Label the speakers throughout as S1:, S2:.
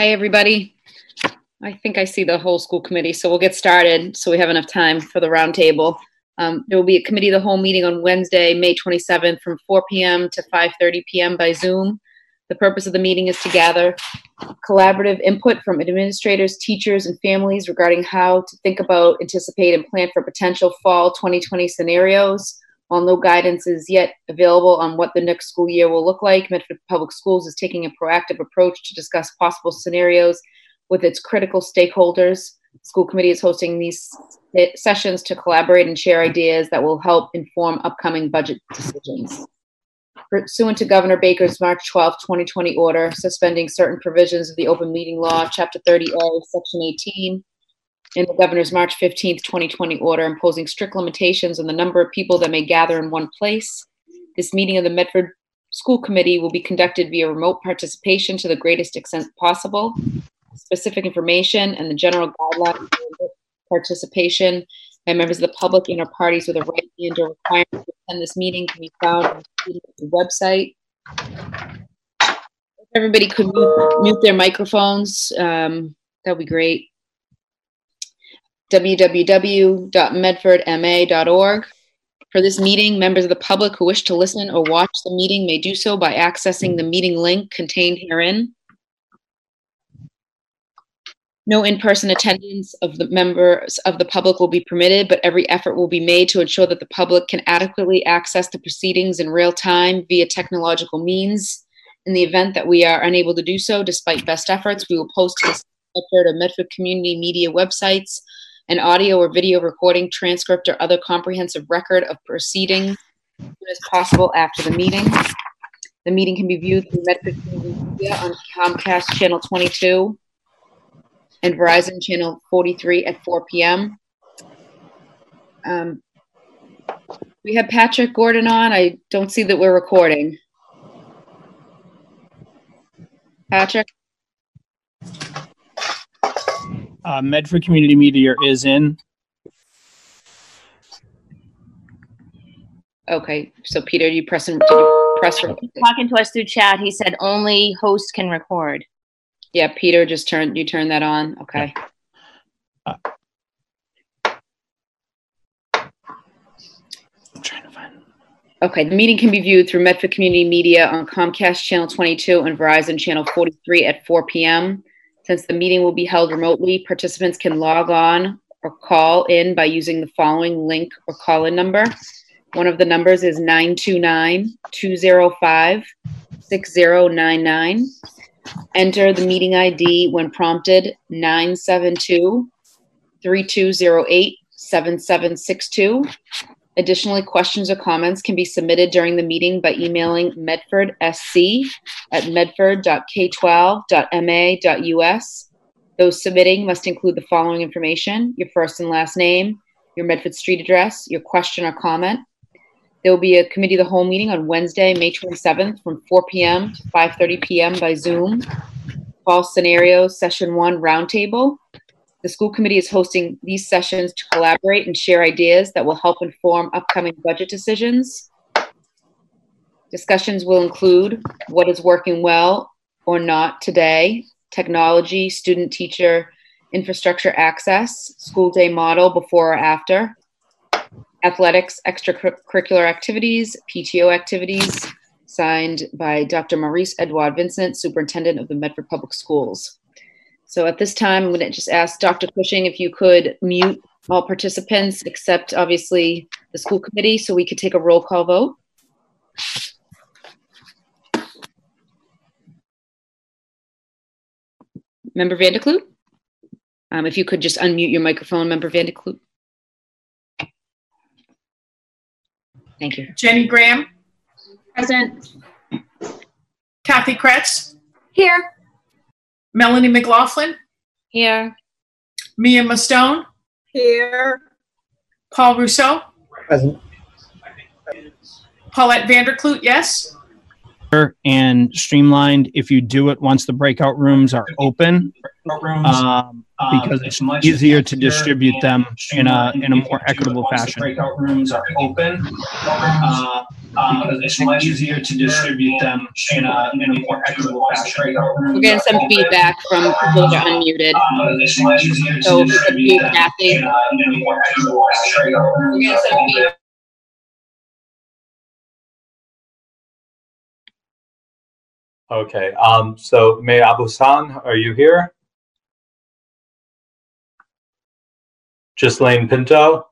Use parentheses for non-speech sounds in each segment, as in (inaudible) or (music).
S1: Hi, everybody. I think I see the whole school committee, so we'll get started so we have enough time for the roundtable. Um, there will be a committee of the whole meeting on Wednesday, May 27th from 4 p.m. to 5:30 p.m. by Zoom. The purpose of the meeting is to gather collaborative input from administrators, teachers, and families regarding how to think about, anticipate, and plan for potential fall 2020 scenarios. While no guidance is yet available on what the next school year will look like, Medford Public Schools is taking a proactive approach to discuss possible scenarios with its critical stakeholders. The school committee is hosting these sessions to collaborate and share ideas that will help inform upcoming budget decisions. Pursuant to Governor Baker's March 12, 2020 order suspending certain provisions of the open meeting law, Chapter 30A, Section 18, and the Governor's March 15, 2020 order imposing strict limitations on the number of people that may gather in one place. This meeting of the Medford School Committee will be conducted via remote participation to the greatest extent possible. Specific information and the general guidelines for participation by members of the public and or parties with a right and or requirement to attend this meeting can be found on the website. If everybody could mute, mute their microphones, um, that would be great. www.medfordma.org. For this meeting, members of the public who wish to listen or watch the meeting may do so by accessing the meeting link contained herein. No in-person attendance of the members of the public will be permitted, but every effort will be made to ensure that the public can adequately access the proceedings in real time via technological means. In the event that we are unable to do so, despite best efforts, we will post to Medford or Medford Community Media websites an audio or video recording, transcript, or other comprehensive record of proceedings as soon as possible after the meeting. The meeting can be viewed through Medford Media on Comcast Channel 22 and Verizon Channel 43 at 4 p.m. Um, we have Patrick Gordon on. I don't see that we're recording. Patrick?
S2: Uh, Medford Community Media is in.
S1: Okay, so Peter, you pressing, did you press?
S3: Talking to us through chat, he said only host can record.
S1: Yeah, Peter, just turn, you turn that on, okay.
S2: I'm trying to find.
S1: Okay, the meeting can be viewed through Medford Community Media on Comcast Channel 22 and Verizon Channel 43 at 4 p.m. Since the meeting will be held remotely, participants can log on or call in by using the following link or call-in number. One of the numbers is 929-205-6099. Enter the meeting ID when prompted, 972-3208-7762. Additionally, questions or comments can be submitted during the meeting by emailing medfordsc at medford.k12.ma.us. Those submitting must include the following information, your first and last name, your Medford Street address, your question or comment. There will be a committee of the whole meeting on Wednesday, May 27th from 4 p.m. to 5:30 p.m. by Zoom. Fall scenarios, session one roundtable. The school committee is hosting these sessions to collaborate and share ideas that will help inform upcoming budget decisions. Discussions will include what is working well or not today, technology, student teacher infrastructure access, school day model before or after, athletics, extracurricular activities, PTO activities, signed by Dr. Maurice Edouard Vincent, Superintendent of the Medford Public Schools. So at this time, I'm going to just ask Dr. Cushing if you could mute all participants except obviously the school committee so we could take a roll call vote. Member Van der Kloot? Um, if you could just unmute your microphone, Member Van der Kloot. Thank you.
S4: Jenny Graham,
S3: Present.
S4: Kathy Kreatz,
S3: Here.
S4: Melanie McLaughlin,
S1: Here.
S4: Mea Mustone,
S5: Here.
S4: Paul Ruseau,
S6: Present.
S4: Paulette Van der Kloot, yes.
S2: And streamlined if you do it once the breakout rooms are open, um, because it's easier to distribute them in a in a more equitable fashion.
S7: Breakout rooms are open, uh,
S2: because it's much easier to distribute them in a, in a more equitable fashion.
S1: We're getting some feedback from people that are unmuted.
S2: Um, it's much easier to
S1: So if you could
S2: distribute them
S1: Kathy.
S2: in a, in a more equitable fashion.
S1: We're getting some feedback.
S5: Okay, um, so May Abusan, are you here? Ghislaine Pinto?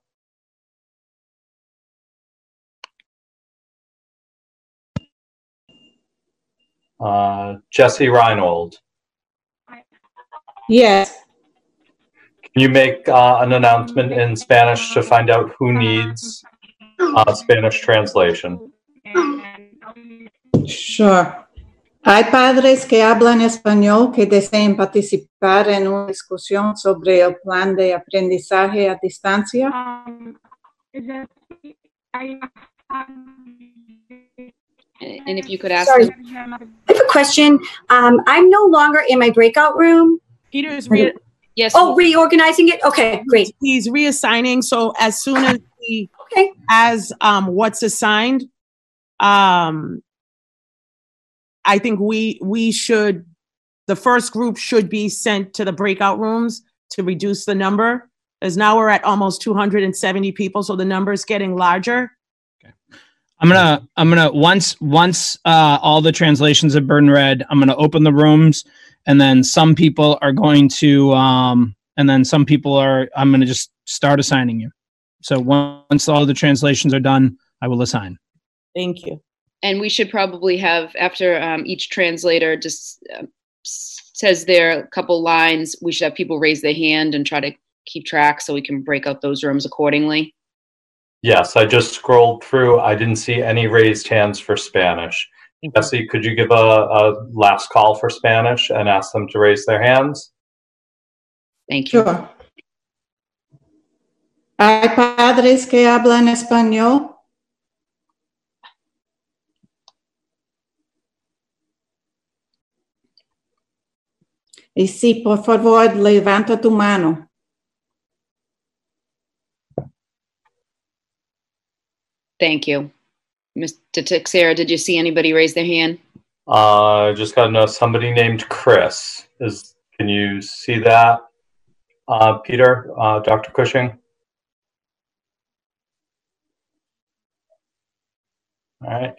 S5: Uh, Jesse Reinhold,
S6: Yes,
S5: can you make, uh, an announcement in Spanish to find out who needs, uh, Spanish translation?
S6: sure. Hay padres que hablan español que deseen participar en una discusión sobre el plan de aprendizaje a distancia.
S7: Um, is it, I
S1: And if you could ask
S8: Sorry.
S1: them,
S8: I have a question. Um, I'm no longer in my breakout room.
S9: Peter is re-
S1: yes,
S8: Oh, reorganizing it? Okay, great.
S9: he's reassigning. So as soon as he
S8: Okay.
S9: as um, what's assigned, um, I think we we should the first group should be sent to the breakout rooms to reduce the number. As now we're at almost 270 people, so the number is getting larger.
S2: I'm gonna I'm gonna once once uh, all the translations have been read, I'm gonna open the rooms, and then some people are going to um, and then some people are I'm gonna just start assigning you. So once all the translations are done, I will assign.
S9: Thank you.
S1: and we should probably have after um, each translator just uh, s- says their couple lines. We should have people raise their hand and try to keep track so we can break out those rooms accordingly.
S5: Yes, I just scrolled through. I didn't see any raised hands for Spanish. Jesse, could you give a, a last call for Spanish and ask them to raise their hands?
S1: Thank you.
S6: Sure. Hay padres que hablan español. Y sí, por favor, levanta tu mano.
S1: Thank you. Mr. Teixeira, did you see anybody raise their hand?
S5: Uh, I just got to know somebody named Chris. Is can you see that, uh, Peter, uh, Dr. Cushing? All right.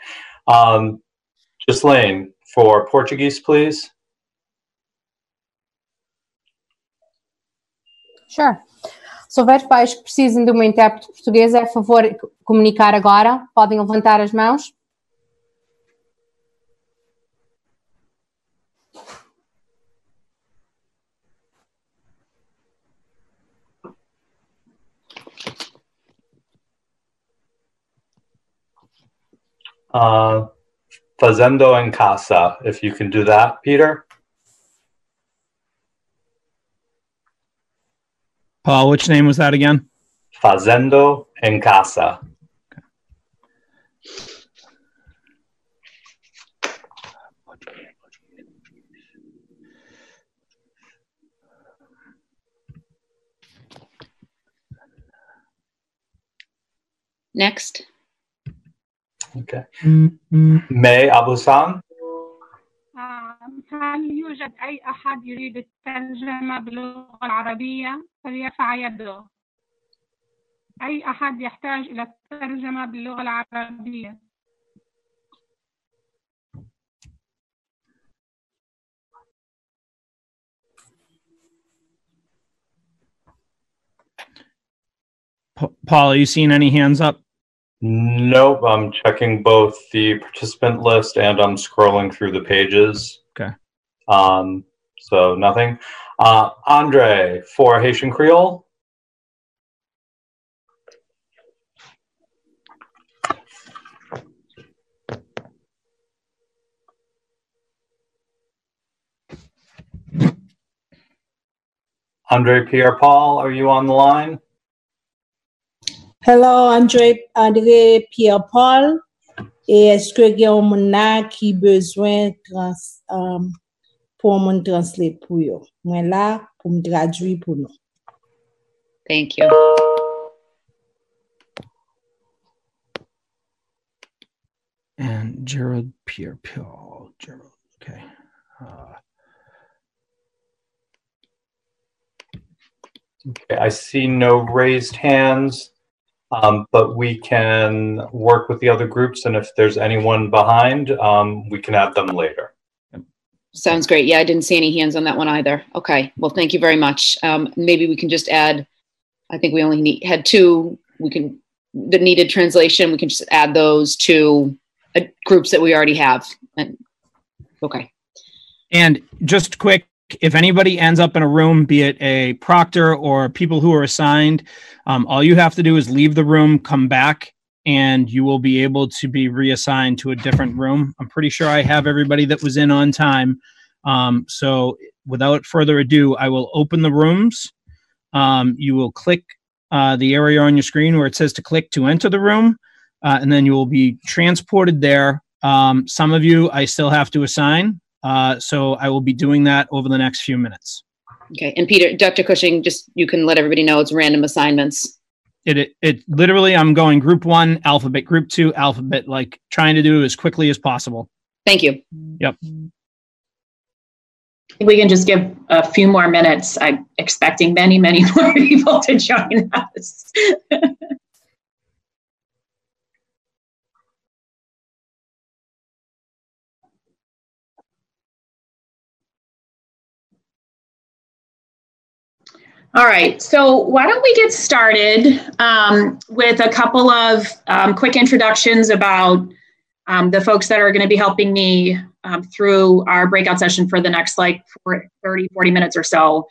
S5: Um, Ghislaine, for Portuguese, please.
S10: Sure. Se houver pais que precisem de uma intérprete portuguesa, é favor comunicar agora. Podem levantar as mãos.
S5: Uh, Fazendo en casa, if you can do that, Peter.
S2: Paul, which name was that again?
S5: Fazendo en casa.
S1: Next.
S5: Okay. May Abusan.
S7: هل يوجد أي أحد يريد الترجمة باللغة العربية؟ فليرفع يده. أي أحد يحتاج إلى الترجمة باللغة العربية؟
S2: Pa- Paul, are you seeing any hands up?
S5: Nope, I'm checking both the participant list and I'm scrolling through the pages.
S2: Okay.
S5: Um, so nothing. Uh, Andre for Haitian Creole. Andre Pierre Paul, are you on the line?
S11: Hello, Andre, André Pierre-Paul. Et est-ce que il y a un monde qui besoin trans, um, pour mon translate pour yo? Moi là pour me traduire pour nous.
S1: Thank you.
S2: and Gerald Pierre Paul. Gerald. Okay. Uh,
S5: Okay, I see no raised hands, um, but we can work with the other groups, and if there's anyone behind, um, we can add them later.
S1: Sounds great. Yeah, I didn't see any hands on that one either. Okay. Well, thank you very much. Um, maybe we can just add, I think we only need, had two, we can, the needed translation, we can just add those to uh, groups that we already have. And, okay.
S2: And just quick, if anybody ends up in a room, be it a proctor or people who are assigned, um, all you have to do is leave the room, come back, and you will be able to be reassigned to a different room. I'm pretty sure I have everybody that was in on time. Um, so without further ado, I will open the rooms. Um, you will click uh, the area on your screen where it says to click to enter the room, uh, and then you will be transported there. Um, some of you I still have to assign. Uh, so I will be doing that over the next few minutes.
S1: Okay. And Peter, Dr. Cushing, just you can let everybody know it's random assignments.
S2: It, it, it literally, I'm going group one, alphabet, group two, alphabet, like trying to do as quickly as possible.
S1: Thank you.
S2: Yep.
S12: We can just give a few more minutes. I'm expecting many, many (laughs) more people to join us. (laughs) All right, so why don't we get started um, with a couple of um, quick introductions about um, the folks that are going to be helping me um, through our breakout session for the next like 30, 40 minutes or so.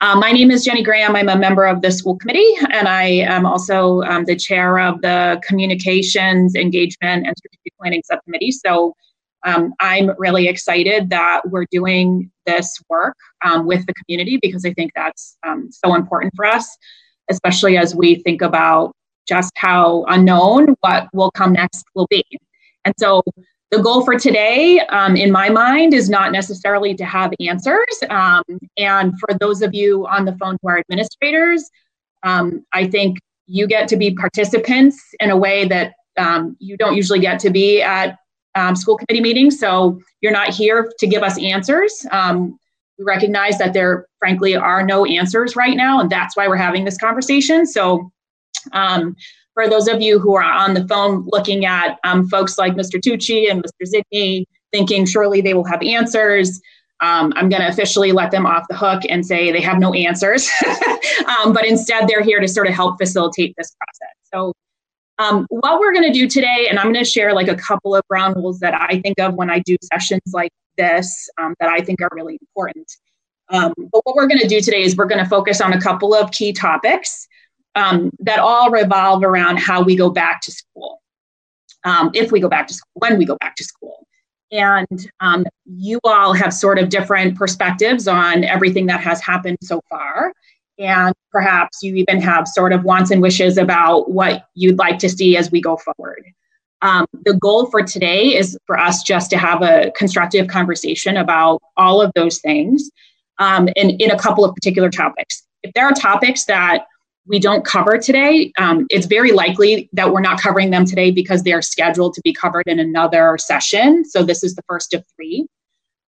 S12: Um, my name is Jenny Graham. I'm a member of the school committee, and I am also um, the chair of the communications, engagement, and strategic planning subcommittee. So um, I'm really excited that we're doing this work um, with the community because I think that's um, so important for us, especially as we think about just how unknown what will come next will be. And so the goal for today, um, in my mind, is not necessarily to have answers. Um, and for those of you on the phone who are administrators, um, I think you get to be participants in a way that you don't usually get to be at um, school committee meetings. So you're not here to give us answers. Um, we recognize that there, frankly, are no answers right now, and that's why we're having this conversation. So, um, for those of you who are on the phone looking at um, folks like Mr. Tucci and Mr. Zigny, thinking surely they will have answers, um, I'm going to officially let them off the hook and say they have no answers. (laughs) Um, but instead, they're here to sort of help facilitate this process. So, um, what we're going to do today, and I'm going to share like a couple of ground rules that I think of when I do sessions like this um, that I think are really important. Um, but what we're going to do today is we're going to focus on a couple of key topics um, that all revolve around how we go back to school, um, if we go back to school, when we go back to school. And um, you all have sort of different perspectives on everything that has happened so far and perhaps you even have sort of wants and wishes about what you'd like to see as we go forward. Um, the goal for today is for us just to have a constructive conversation about all of those things um, and in a couple of particular topics. If there are topics that we don't cover today, um, it's very likely that we're not covering them today because they are scheduled to be covered in another session. So this is the first of three.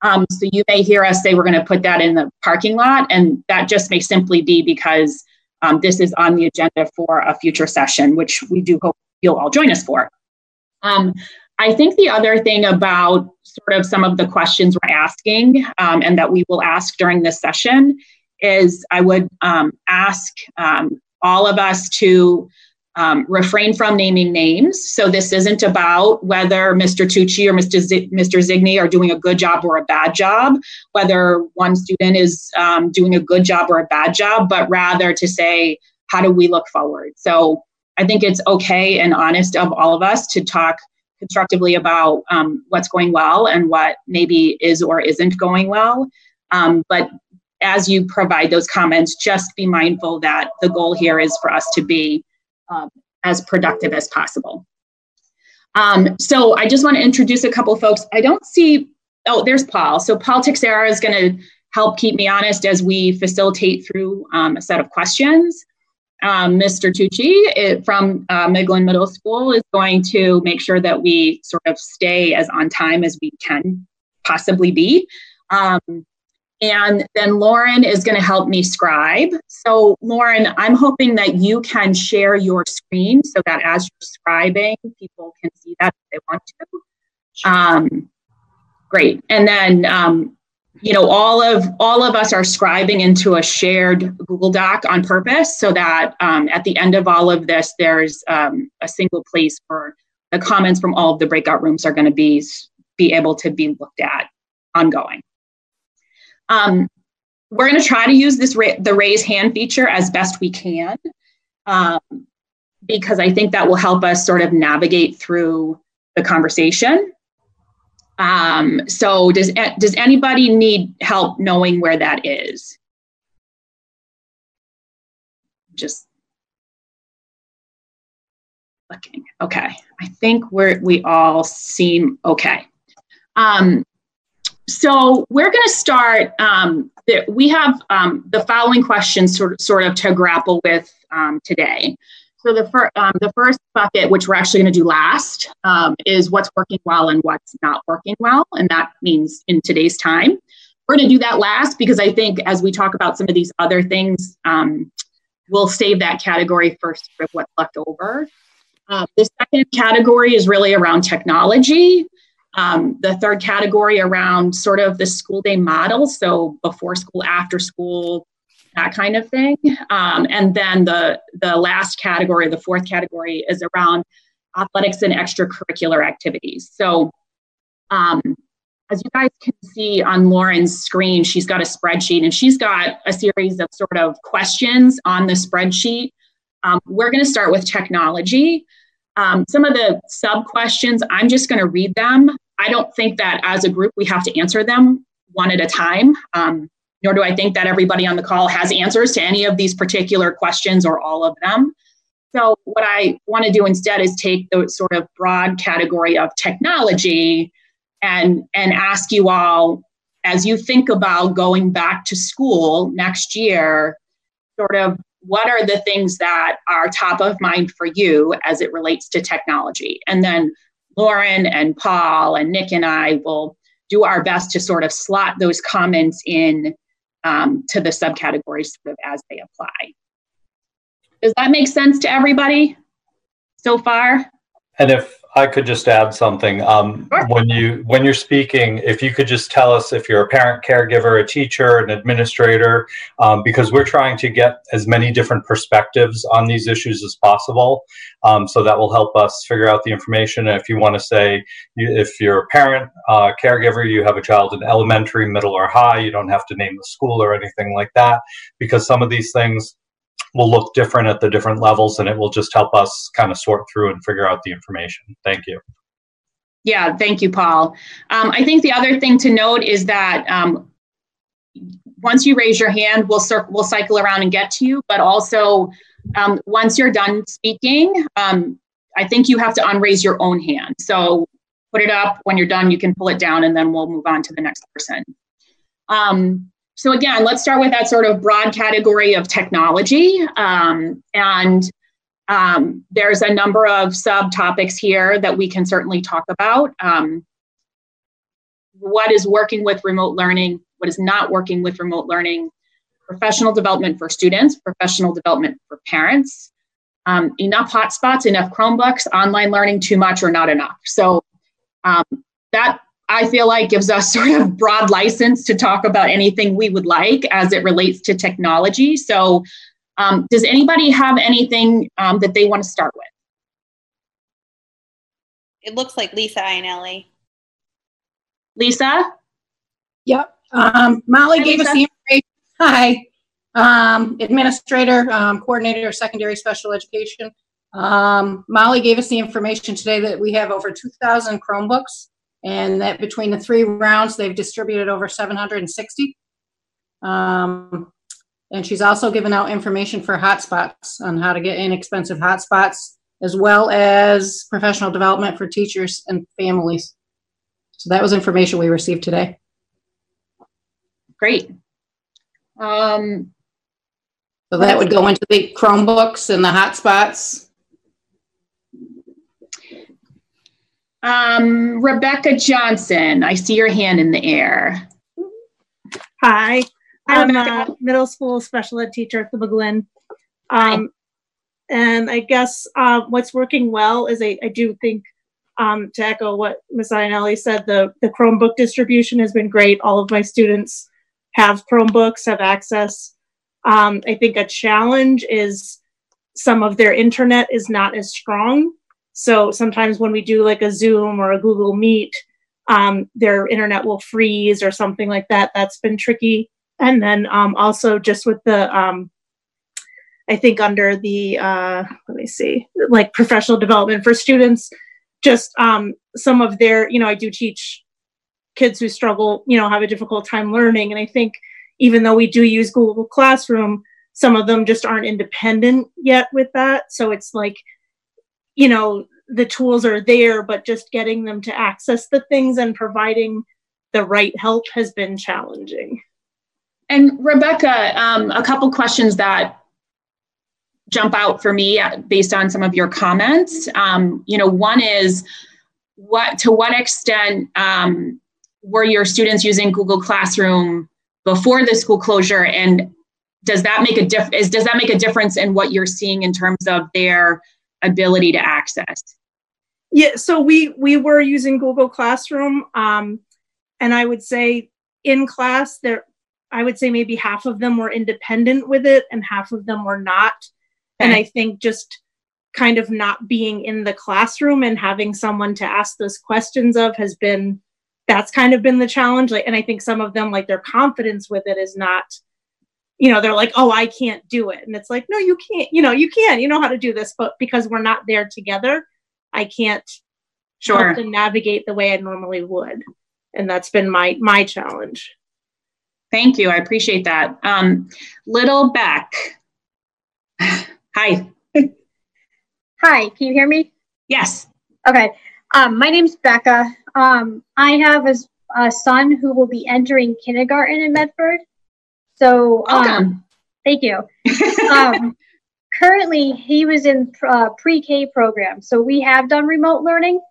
S12: Um, so you may hear us say we're going to put that in the parking lot, and that just may simply be because um, this is on the agenda for a future session, which we do hope you'll all join us for. Um, I think the other thing about sort of some of the questions we're asking um, and that we will ask during this session is I would um, ask um, all of us to um, refrain from naming names. So this isn't about whether Mr. Tucci or Mr. Z- Mr. Zigny are doing a good job or a bad job, whether one student is um, doing a good job or a bad job, but rather to say, how do we look forward? So I think it's okay and honest of all of us to talk constructively about um, what's going well and what maybe is or isn't going well. Um, but as you provide those comments, just be mindful that the goal here is for us to be um, as productive as possible. Um, so I just want to introduce a couple folks. I don't see, oh, there's Paul. So Paul Teixeira is going to help keep me honest as we facilitate through um, a set of questions. um, Mr. Tucci it, from uh, McGlynn Middle School is going to make sure that we sort of stay as on time as we can possibly be. Um, and then Lauren is going to help me scribe. So, Lauren, I'm hoping that you can share your screen so that as you're scribing, people can see that if they want to. Um, great. And then um, you know all of all of us are scribing into a shared google doc on purpose so that um, at the end of all of this there's um, a single place where the comments from all of the breakout rooms are going to be be able to be looked at ongoing um, we're going to try to use this ra- the raise hand feature as best we can um, because i think that will help us sort of navigate through the conversation um, so does does anybody need help knowing where that is? Just looking. Okay, I think we're we all seem okay. Um, so we're going to start. Um, we have um, the following questions sort of, sort of to grapple with um, today. So the, fir- um, the first bucket, which we're actually going to do last, um, is what's working well and what's not working well. And that means in today's time. We're going to do that last because I think as we talk about some of these other things, um, we'll save that category first for what's left over. Uh, the second category is really around technology. Um, the third category around sort of the school day model, so before school, after school, that kind of thing. Um, and then the the last category, the fourth category, is around athletics and extracurricular activities. So, um, as you guys can see on Lauren's screen, she's got a spreadsheet and she's got a series of sort of questions on the spreadsheet. Um, we're going to start with technology. Um, some of the sub questions, I'm just going to read them. I don't think that as a group we have to answer them one at a time. Um, nor do I think that everybody on the call has answers to any of these particular questions or all of them. So, what I want to do instead is take the sort of broad category of technology and, and ask you all, as you think about going back to school next year, sort of what are the things that are top of mind for you as it relates to technology? And then Lauren and Paul and Nick and I will do our best to sort of slot those comments in um, to the subcategories sort of as they apply. Does that make sense to everybody so far?
S5: And if I could just add something, um, sure. when you when you're speaking, if you could just tell us if you're a parent, caregiver, a teacher, an administrator, um, because we're trying to get as many different perspectives on these issues as possible. Um, so that will help us figure out the information. if you want to say, you, if you're a parent, uh, caregiver, you have a child in elementary, middle, or high, you don't have to name the school or anything like that, because some of these things will look different at the different levels and it will just help us kind of sort through and figure out the information. Thank you.
S12: Yeah, thank you, Paul. Um, I think the other thing to note is that um, once you raise your hand, we'll, cir- we'll cycle around and get to you, but also um, once you're done speaking, um, I think you have to unraise your own hand. So put it up. When you're done, you can pull it down and then we'll move on to the next person. Um, so again, let's start with that sort of broad category of technology. Um, and um, there's a number of subtopics here that we can certainly talk about. Um, what is working with remote learning? What is not working with remote learning? Professional development for students, professional development for parents, um, enough hotspots, enough Chromebooks, online learning too much or not enough. So um, that I feel like gives us (laughs) sort of broad license to talk about anything we would like as it relates to technology. So, um, does anybody have anything um, that they want to start with?
S13: It looks like Lisa Ionelli.
S12: Lisa?
S14: Yep. Um, Molly Hi, gave Lisa. us the information. Hi. Um, administrator, um, coordinator of secondary special education. Um, Molly gave us the information today that we have over 2,000 Chromebooks and that between the three rounds, they've distributed over 760. Um, and she's also given out information for hotspots on how to get inexpensive hotspots, as well as professional development for teachers and families. So that was information we received today.
S12: Great. Um,
S14: So that would go into the Chromebooks and the hotspots.
S12: Um, Rebecca Johnson, I see your hand in the air.
S15: Hi, I'm
S12: Rebecca.
S15: a middle school special ed teacher at the McGlynn. Um, and I guess uh, what's working well is I, I do think um, to echo what Ms. Ionelli said, the, the Chromebook distribution has been great. All of my students have Chromebooks, have access. Um, I think a challenge is some of their internet is not as strong. So sometimes when we do like a Zoom or a Google Meet, um, their internet will freeze or something like that. That's been tricky. And then um, also just with the, um, I think under the, uh, let me see, like professional development for students, just um, some of their, you know, I do teach kids who struggle, you know, have a difficult time learning. And I think even though we do use Google Classroom, some of them just aren't independent yet with that. So it's like, you know, the tools are there, but just getting them to access the things and providing the right help has been challenging.
S12: And Rebecca, um, a couple questions that jump out for me uh, based on some of your comments. Um, you know, one is what to what extent um, were your students using Google Classroom before the school closure, and does that make a diff- is, does that make a difference in what you're seeing in terms of their ability to access?
S15: Yeah, so we we were using Google Classroom, um, and I would say in class there, I would say maybe half of them were independent with it, and half of them were not. And I think just kind of not being in the classroom and having someone to ask those questions of has been that's kind of been the challenge. Like, and I think some of them like their confidence with it is not you know they're like oh i can't do it and it's like no you can't you know you can you know how to do this but because we're not there together i can't
S12: Sure.
S15: help them navigate the way i normally would and that's been my my challenge
S12: Thank you. I appreciate that. Um, Little Beck. (sighs) Hi. (laughs)
S16: Hi, can you hear me?
S12: Yes.
S16: Okay. Um, my name's Becca. Um, I have a son who will be entering kindergarten in Medford. So, um, thank you. (laughs) um, currently, he was in uh, pre-K program, so we have done remote learning.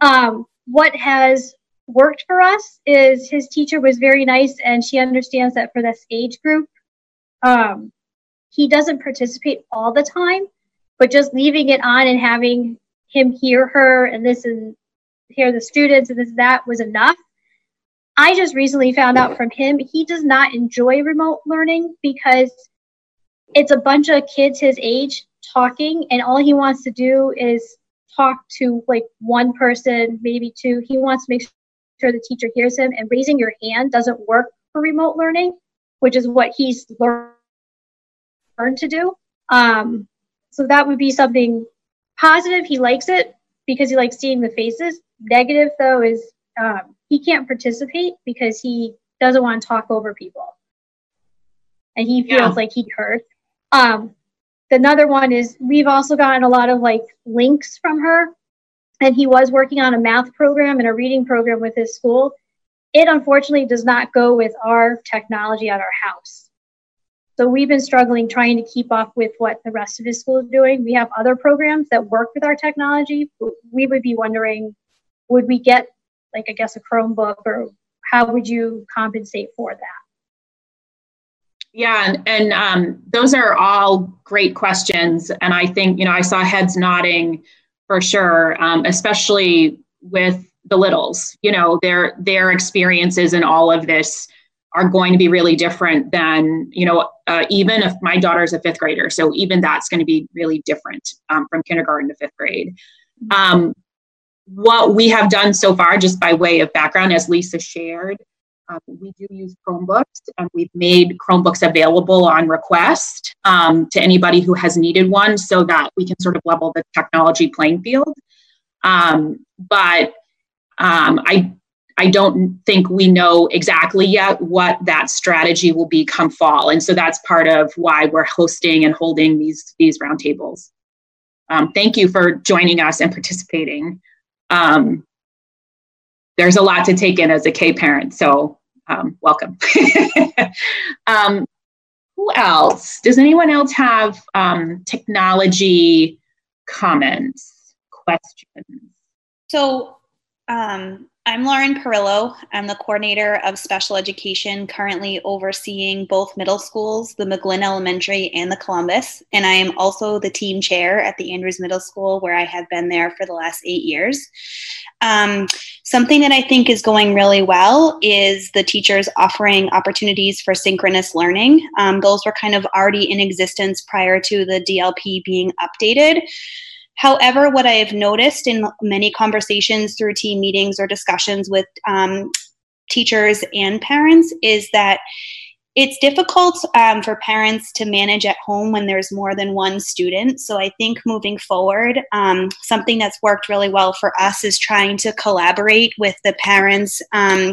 S16: Um, what has worked for us is his teacher was very nice, and she understands that for this age group, um, he doesn't participate all the time, but just leaving it on and having him hear her and this and hear the students and this and that was enough. I just recently found out from him he does not enjoy remote learning because it's a bunch of kids his age talking and all he wants to do is talk to like one person, maybe two. He wants to make sure the teacher hears him and raising your hand doesn't work for remote learning, which is what he's learned to do. Um, so that would be something positive. He likes it because he likes seeing the faces. Negative though is um, he can't participate because he doesn't want to talk over people, and he feels
S12: Yeah.
S16: like he heard. Um, another one is we've also gotten a lot of like links from her, and he was working on a math program and a reading program with his school. It unfortunately does not go with our technology at our house. So we've been struggling trying to keep up with what the rest of his school is doing. We have other programs that work with our technology. but We would be wondering, would we get like I guess a Chromebook or how would you compensate for that?
S12: Yeah, and, and um, those are all great questions. And I think, you know, I saw heads nodding for sure, um, especially with the littles. You know, their their experiences in all of this are going to be really different than, you know, uh, even if my daughter's a fifth grader. So even that's going to be really different um, from kindergarten to fifth grade. Um, what we have done so far, just by way of background, as Lisa shared, um, we do use Chromebooks, and we've made Chromebooks available on request um, to anybody who has needed one, so that we can sort of level the technology playing field. Um, but um, I I don't think we know exactly yet what that strategy will be come fall, and so that's part of why we're hosting and holding these these roundtables. Um, thank you for joining us and participating. Um, there's a lot to take in as a K parent, so um, welcome. (laughs) um, who else? Does anyone else have um, technology comments, questions?
S13: So um, I'm Lauren Perillo. I'm the coordinator of special education, currently overseeing both middle schools, the McGlynn Elementary and the Columbus. And I am also the team chair at the Andrews Middle School, where I have been there for the last eight years. Um, something that I think is going really well is the teachers offering opportunities for synchronous learning. Um, those were kind of already in existence prior to the DLP being updated. However, what I have noticed in many conversations through team meetings or discussions with um, teachers and parents is that it's difficult um, for parents to manage at home when there's more than one student. So I think moving forward, um, something that's worked really well for us is trying to collaborate with the parents um,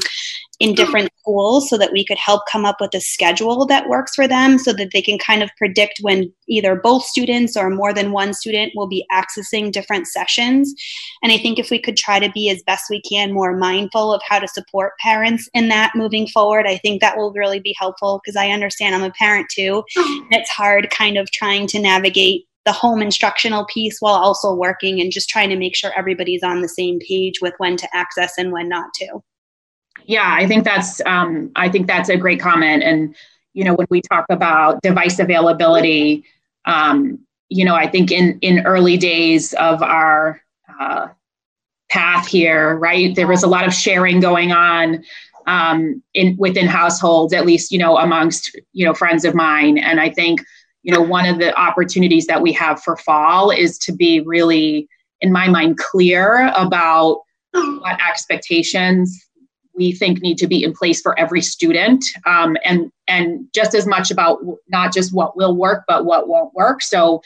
S13: in different schools so that we could help come up with a schedule that works for them so that they can kind of predict when either both students or more than one student will be accessing different sessions. And I think if we could try to be as best we can more mindful of how to support parents in that moving forward, I think that will really be helpful because I understand I'm a parent too. And it's hard kind of trying to navigate the home instructional piece while also working and just trying to make sure everybody's on the same page with when to access and when not to.
S12: Yeah, I think that's um, I think that's a great comment. And you know, when we talk about device availability, um, you know, I think in in early days of our uh, path here, right, there was a lot of sharing going on um, in within households, at least you know amongst you know friends of mine. And I think you know one of the opportunities that we have for fall is to be really, in my mind, clear about what expectations we think need to be in place for every student um, and and just as much about not just what will work but what won't work so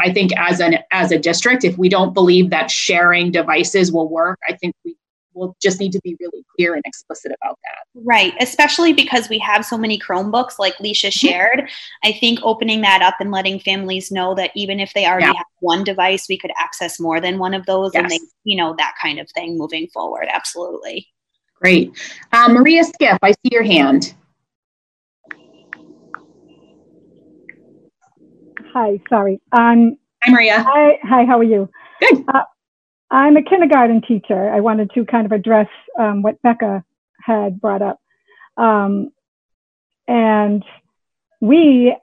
S12: i think as an as a district if we don't believe that sharing devices will work i think we will just need to be really clear and explicit about that
S13: right especially because we have so many chromebooks like Lisa mm-hmm. shared i think opening that up and letting families know that even if they already yeah. have one device we could access more than one of those yes. and they you know that kind of thing moving forward absolutely
S12: Great. Um, Maria Skiff, I see your hand.
S17: Hi, sorry. Um,
S12: hi, Maria.
S17: Hi, hi, how are you?
S12: Good. Uh,
S17: I'm a kindergarten teacher. I wanted to kind of address um, what Becca had brought up. Um, and we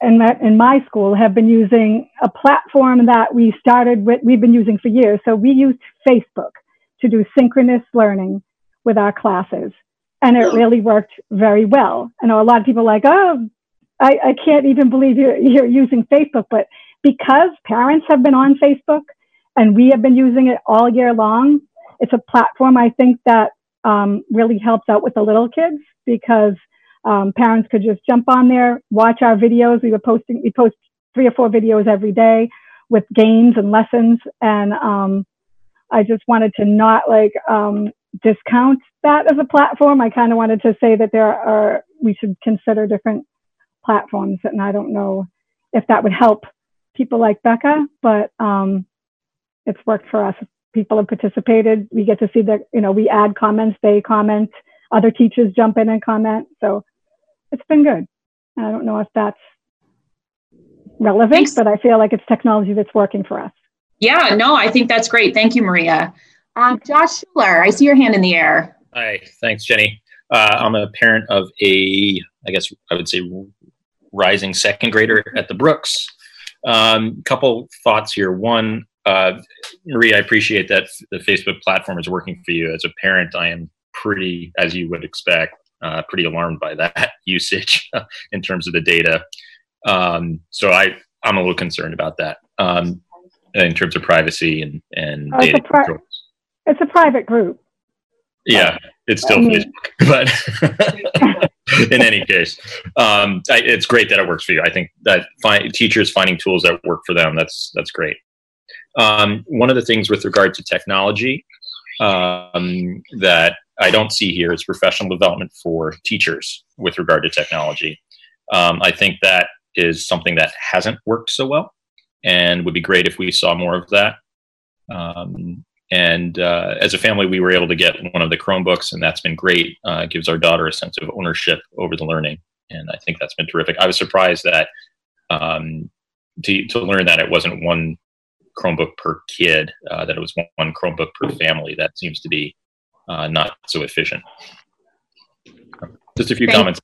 S17: in, that, in my school have been using a platform that we started with, we've been using for years. So we used Facebook to do synchronous learning with our classes. And it really worked very well. I know a lot of people are like, oh, I, I can't even believe you're, you're using Facebook. But because parents have been on Facebook and we have been using it all year long, it's a platform I think that um, really helps out with the little kids because um, parents could just jump on there, watch our videos. We were posting, we post three or four videos every day with games and lessons. And um, I just wanted to not like um, discount that as a platform. I kind of wanted to say that there are, we should consider different platforms. And I don't know if that would help people like Becca, but um, it's worked for us. People have participated. We get to see that, you know, we add comments, they comment, other teachers jump in and comment. So it's been good. I don't know if that's relevant, Thanks. but I feel like it's technology that's working for us.
S12: Yeah, no, I think that's great. Thank you, Maria. Um, Josh Schuler, I see your hand in the air.
S18: Hi, thanks, Jenny. Uh, I'm a parent of a, I guess I would say, rising second grader at the Brooks. Um, couple thoughts here. One, uh, Marie, I appreciate that the Facebook platform is working for you. As a parent, I am pretty, as you would expect, uh, pretty alarmed by that (laughs) usage (laughs) in terms of the data. Um, so I, I'm a little concerned about that um, in terms of privacy and, and oh, data control.
S17: It's a private group.
S18: Yeah, it's still I mean, Facebook, (laughs) but in any case, um, I, it's great that it works for you. I think that find, teachers finding tools that work for them that's that's great. Um, one of the things with regard to technology um, that I don't see here is professional development for teachers with regard to technology. Um, I think that is something that hasn't worked so well, and would be great if we saw more of that. Um, and uh, as a family, we were able to get one of the Chromebooks, and that's been great. Uh, it gives our daughter a sense of ownership over the learning. and I think that's been terrific. I was surprised that um, to to learn that it wasn't one Chromebook per kid, uh, that it was one, one Chromebook per family. That seems to be uh, not so efficient. Just a few
S12: Thank-
S18: comments.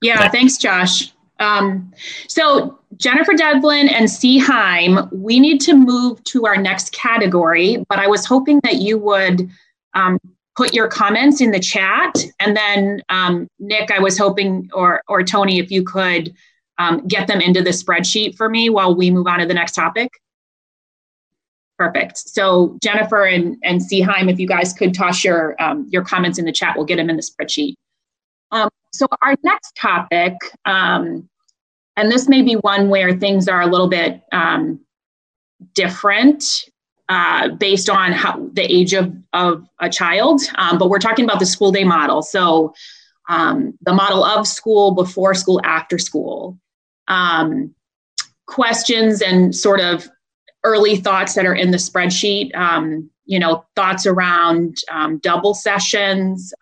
S12: Yeah, thanks, Josh. Um, so Jennifer Devlin and C. Heim, we need to move to our next category, but I was hoping that you would um, put your comments in the chat, and then um, Nick, I was hoping, or or Tony, if you could um, get them into the spreadsheet for me while we move on to the next topic. Perfect. So Jennifer and and C. Heim, if you guys could toss your um, your comments in the chat, we'll get them in the spreadsheet. So our next topic, um, and this may be one where things are a little bit um, different uh, based on how the age of, of a child, um, but we're talking about the school day model. So um, the model of school, before school, after school. Um, questions and sort of early thoughts that are in the spreadsheet. Um, you know, thoughts around double sessions,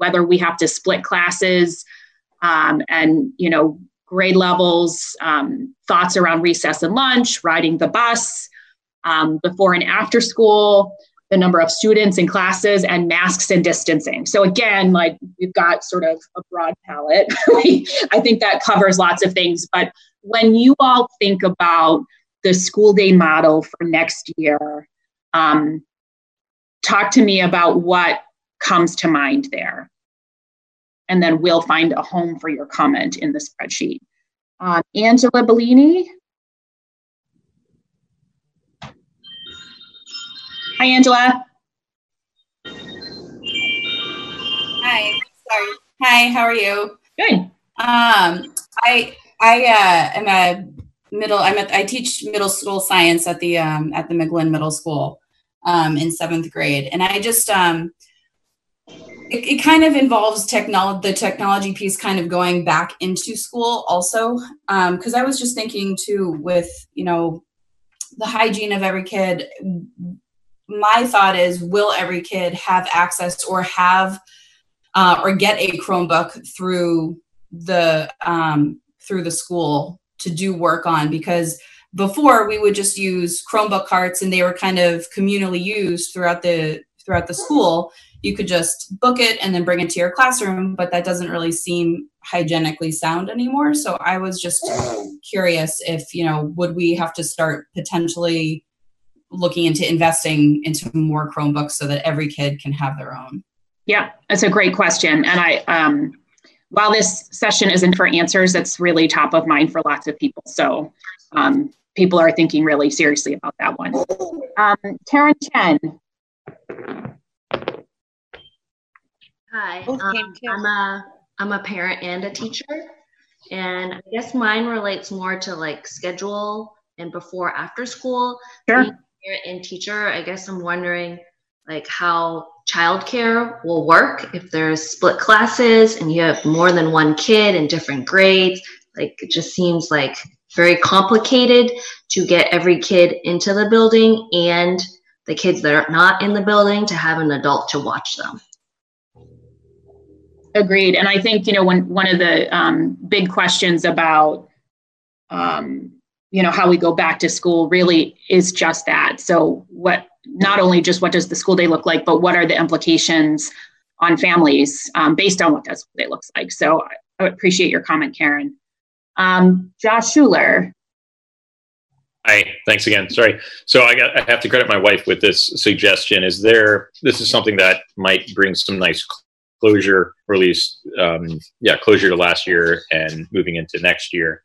S12: whether we have to split classes, um, and you know, grade levels, um, thoughts around recess and lunch, riding the bus, um, before and after school, the number of students in classes, and masks and distancing. So again, like we've got sort of a broad palette. (laughs) I think that covers lots of things. But when you all think about the school day model for next year, um, talk to me about what comes to mind there. And then we'll find a home for your comment in the spreadsheet. Um, Angela Bellini. Hi, Angela.
S19: Hi. Sorry. Hi. How are you?
S12: Good.
S19: Um, I I uh, am a middle. I'm at, I teach middle school science at the um, at the McGlynn Middle School um, in seventh grade, and I just um, it, it kind of involves technology. The technology piece kind of going back into school also, because I was just thinking too with you know the hygiene of every kid. My thought is, will every kid have access or have uh, or get a Chromebook through the um, through the school to do work on because before we would just use Chromebook carts and they were kind of communally used throughout the throughout the school. You could just book it and then bring it to your classroom, but that doesn't really seem hygienically sound anymore. So I was just curious if, you know, would we have to start potentially looking into investing into more Chromebooks so that every kid can have their own?
S12: Yeah, that's a great question. And I, um, while this session isn't for answers, that's really top of mind for lots of people. So um, people are thinking really seriously about that one. Um, Taryn Chen.
S20: Hi, um, I'm a I'm a parent and a teacher, and I guess mine relates more to like schedule and before after school.
S12: Sure.
S20: Being a parent and teacher, I guess I'm wondering like how childcare will work if there's split classes and you have more than one kid in different grades. Like it just seems like very complicated to get every kid into the building and the kids that are not in the building to have an adult to watch them.
S12: Agreed. And I think, you know, when one of the um, big questions about, um, you know, how we go back to school really is just that. So, what, not only just what does the school day look like, but what are the implications on families um, based on what that school day looks like? So, I, appreciate your comment, Karen. Um, Josh Schuler.
S18: Hi, thanks again. Sorry. So I got I have to credit my wife with this suggestion. Is there this is something that might bring some nice closure, or at least um, yeah, closure to last year and moving into next year.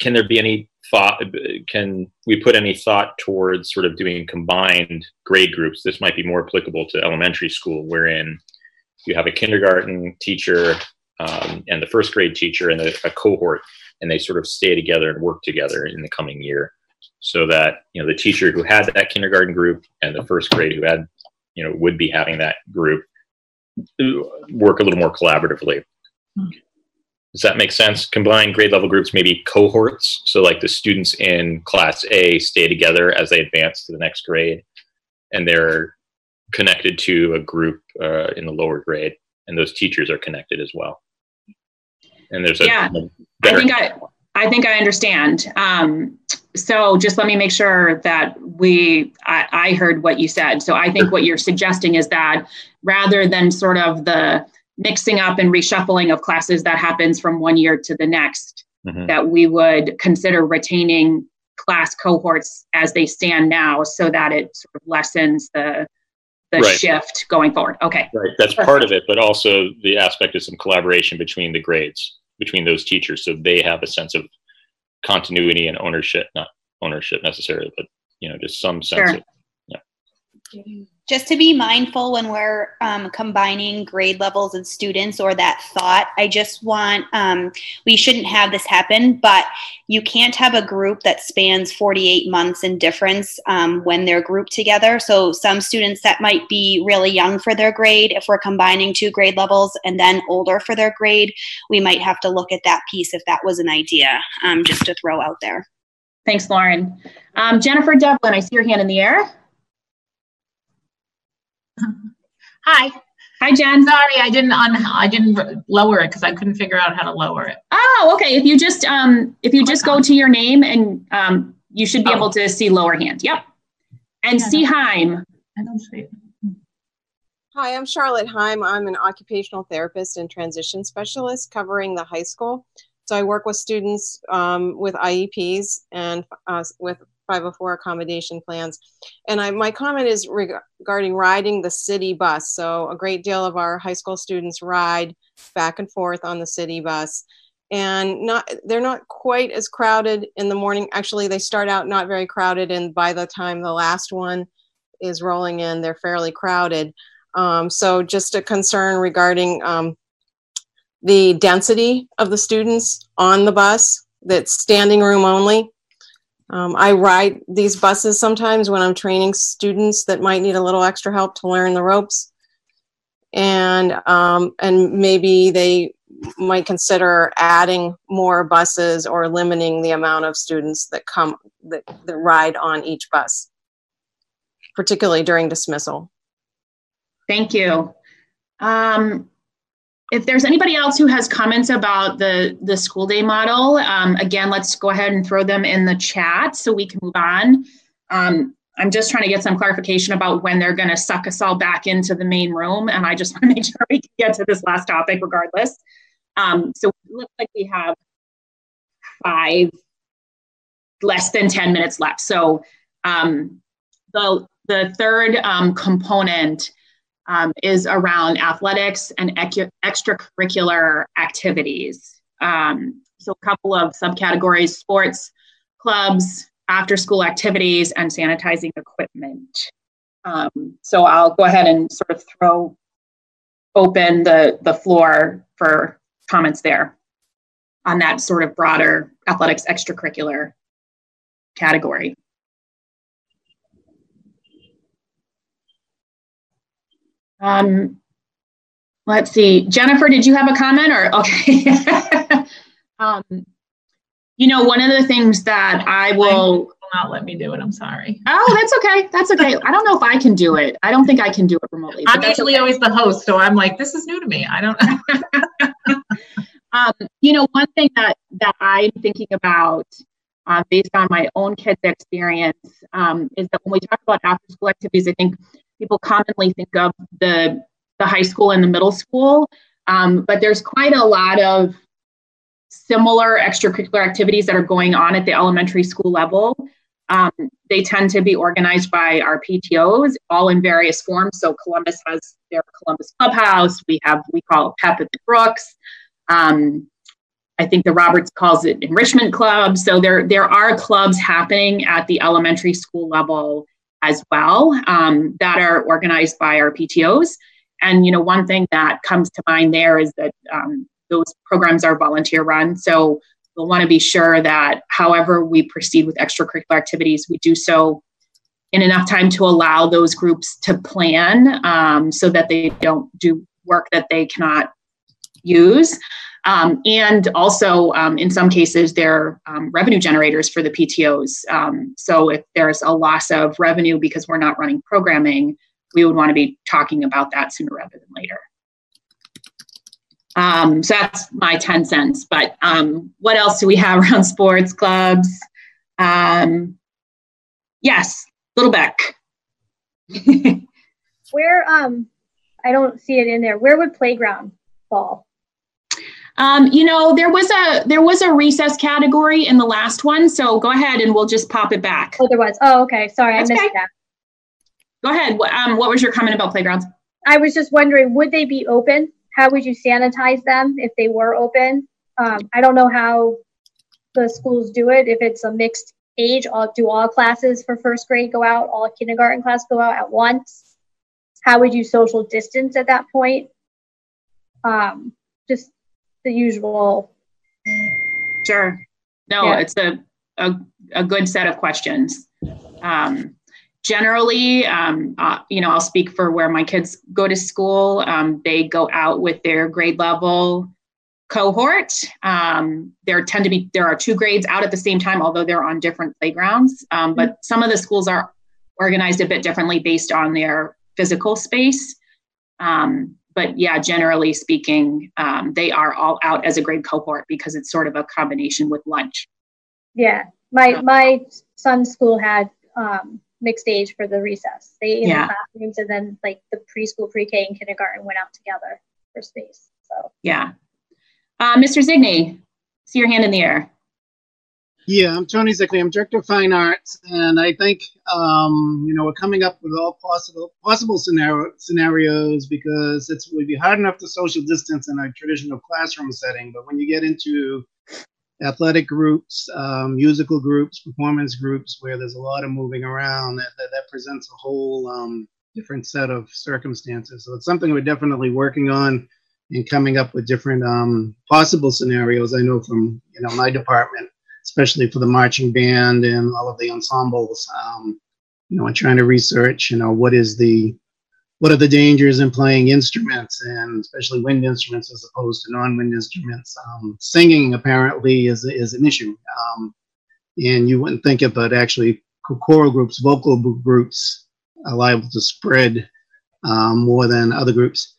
S18: Can there be any thought? Can we put any thought towards sort of doing combined grade groups? This might be more applicable to elementary school, wherein you have a kindergarten teacher um, and the first grade teacher and a, a cohort, and they sort of stay together and work together in the coming year, so that you know the teacher who had that kindergarten group and the first grade who had you know would be having that group work a little more collaboratively. Does that make sense? Combine grade level groups, maybe cohorts. So, like the students in class A stay together as they advance to the next grade, and they're connected to a group uh, in the lower grade, and those teachers are connected as well. and there's a
S12: Yeah. I think I, I think I understand. Um, so just let me make sure that we, I, I heard what you said. So I think what you're suggesting is that rather than sort of the mixing up and reshuffling of classes that happens from one year to the next,
S18: Mhm.
S12: that we would consider retaining class cohorts as they stand now so that it sort of lessens the, the
S18: Right.
S12: shift going forward. Okay.
S18: Right, that's part of it, but also the aspect of some collaboration between the grades, between those teachers, so they have a sense of continuity and ownership, not ownership necessarily, but you know, just some sense
S13: Sure.
S18: of
S13: just to be mindful when we're um, combining grade levels and students or that thought i just want um, we shouldn't have this happen but you can't have a group that spans 48 months in difference um, when they're grouped together so some students that might be really young for their grade if we're combining two grade levels and then older for their grade we might have to look at that piece if that was an idea um, just to throw out there
S12: Thanks, Lauren. Um, Jennifer Devlin, I see your hand in the air. (laughs)
S21: Hi.
S12: Hi, Jen.
S21: Sorry, I didn't un- I didn't lower it because I couldn't figure out how to lower it.
S12: Oh, okay. If you just um, if you just go to your name and um, you should be able to see lower hand. Yep. And see Heim.
S21: I don't see it.
S22: Hi, I'm Charlotte Heim. I'm an occupational therapist and transition specialist covering the high school. So I work with students um, with IEPs and uh, with 504 accommodation plans. And I, my comment is reg- regarding riding the city bus. So a great deal of our high school students ride back and forth on the city bus. And not they're not quite as crowded in the morning. Actually, they start out not very crowded, and by the time the last one is rolling in, they're fairly crowded. Um, so just a concern regarding um, the density of the students on the bus that's standing room only. Um, I ride these buses sometimes when I'm training students that might need a little extra help to learn the ropes. And, um, and maybe they might consider adding more buses or limiting the amount of students that come, that, that ride on each bus, particularly during dismissal.
S12: Thank you. Um, if there's anybody else who has comments about the the school day model, um, again, let's go ahead and throw them in the chat so we can move on. Um, I'm just trying to get some clarification about when they're going to suck us all back into the main room, and I just (laughs) want to make sure we can get to this last topic regardless. Um, so it looks like we have five, less than 10 minutes left. So um, the the third um, component um, is around athletics and extracurricular activities. Um, so, a couple of subcategories sports, clubs, after school activities, and sanitizing equipment. Um, so, I'll go ahead and sort of throw open the, the floor for comments there on that sort of broader athletics extracurricular category. Um, let's see, Jennifer, did you have a comment or okay? (laughs) um, you know, one of the things that I will
S21: will not let me do it. I'm sorry.
S12: Oh, that's okay. That's okay. I don't know if I can do it. I don't think I can do it remotely.
S21: I'm usually
S12: okay.
S21: always the host, so I'm like, this is new to me. I don't. (laughs)
S12: um, you know, one thing that that I'm thinking about, uh, based on my own kids' experience, um, is that when we talk about after-school activities, I think people commonly think of the the high school and the middle school, um, but there's quite a lot of similar extracurricular activities that are going on at the elementary school level. Um, they tend to be organized by our PTOs, all in various forms. So Columbus has their Columbus Clubhouse. We have we call it PEP at the Brooks. Um, I think the Roberts calls it enrichment club. So there there are clubs happening at the elementary school level as well um, that are organized by our PTOs. And you know, one thing that comes to mind there is that um, those programs are volunteer run. So we'll want to be sure that however we proceed with extracurricular activities, we do so in enough time to allow those groups to plan um, so that they don't do work that they cannot use. Um, and also, um, in some cases, they're um, revenue generators for the PTOs. Um, so if there's a loss of revenue because we're not running programming, we would want to be talking about that sooner rather than later. Um, so that's my 10 cents. But um, what else do we have (laughs) around sports clubs? Yes, Little Beck. (laughs)
S16: Where I don't see it in there. Where would playground fall?
S12: Um, you know, there was a there was a recess category in the last one, so go ahead and we'll just pop it back.
S16: Oh, there was. Oh, okay. Sorry,
S12: That's
S16: I missed
S12: okay.
S16: that.
S12: Go ahead. What, um, what was your comment about playgrounds?
S16: I was just wondering, would they be open? How would you sanitize them if they were open? Um, I don't know how the schools do it. If it's a mixed age, all do all classes for first grade go out, all kindergarten class go out at once? How would you social distance at that point? Um, just the usual.
S12: Sure. No,
S16: Yeah.
S12: it's a, a a good set of questions. Um, generally, um, uh, you know, I'll speak for where my kids go to school. Um, they go out with their grade level cohort. Um, there tend to be there are two grades out at the same time, although they're on different playgrounds. Um, but some of the schools are organized a bit differently based on their physical space. Um, but yeah, generally speaking, um, they are all out as a grade cohort because it's sort of a combination with lunch.
S16: Yeah, my my son's school had um, mixed age for the recess. They in
S12: Yeah.
S16: the classrooms, and then like the preschool, pre-K, and kindergarten went out together for space. So
S12: Yeah. Uh, Mr. Zigny, see your hand in the air.
S23: Yeah, I'm Tony Zickley. I'm director of fine arts, and I think um, you know we're coming up with all possible possible scenario, scenarios because it would be hard enough to social distance in a traditional classroom setting, but when you get into athletic groups, um, musical groups, performance groups, where there's a lot of moving around, that that, that presents a whole um, different set of circumstances. So it's something we're definitely working on and coming up with different um, possible scenarios. I know from you know my department especially for the marching band and all of the ensembles. Um, you know, and trying to research, you know, what is the what are the dangers in playing instruments and especially wind instruments as opposed to non-wind instruments. Um, singing apparently is is an issue, um, and you wouldn't think it, but actually choral groups, vocal groups are liable to spread um, more than other groups.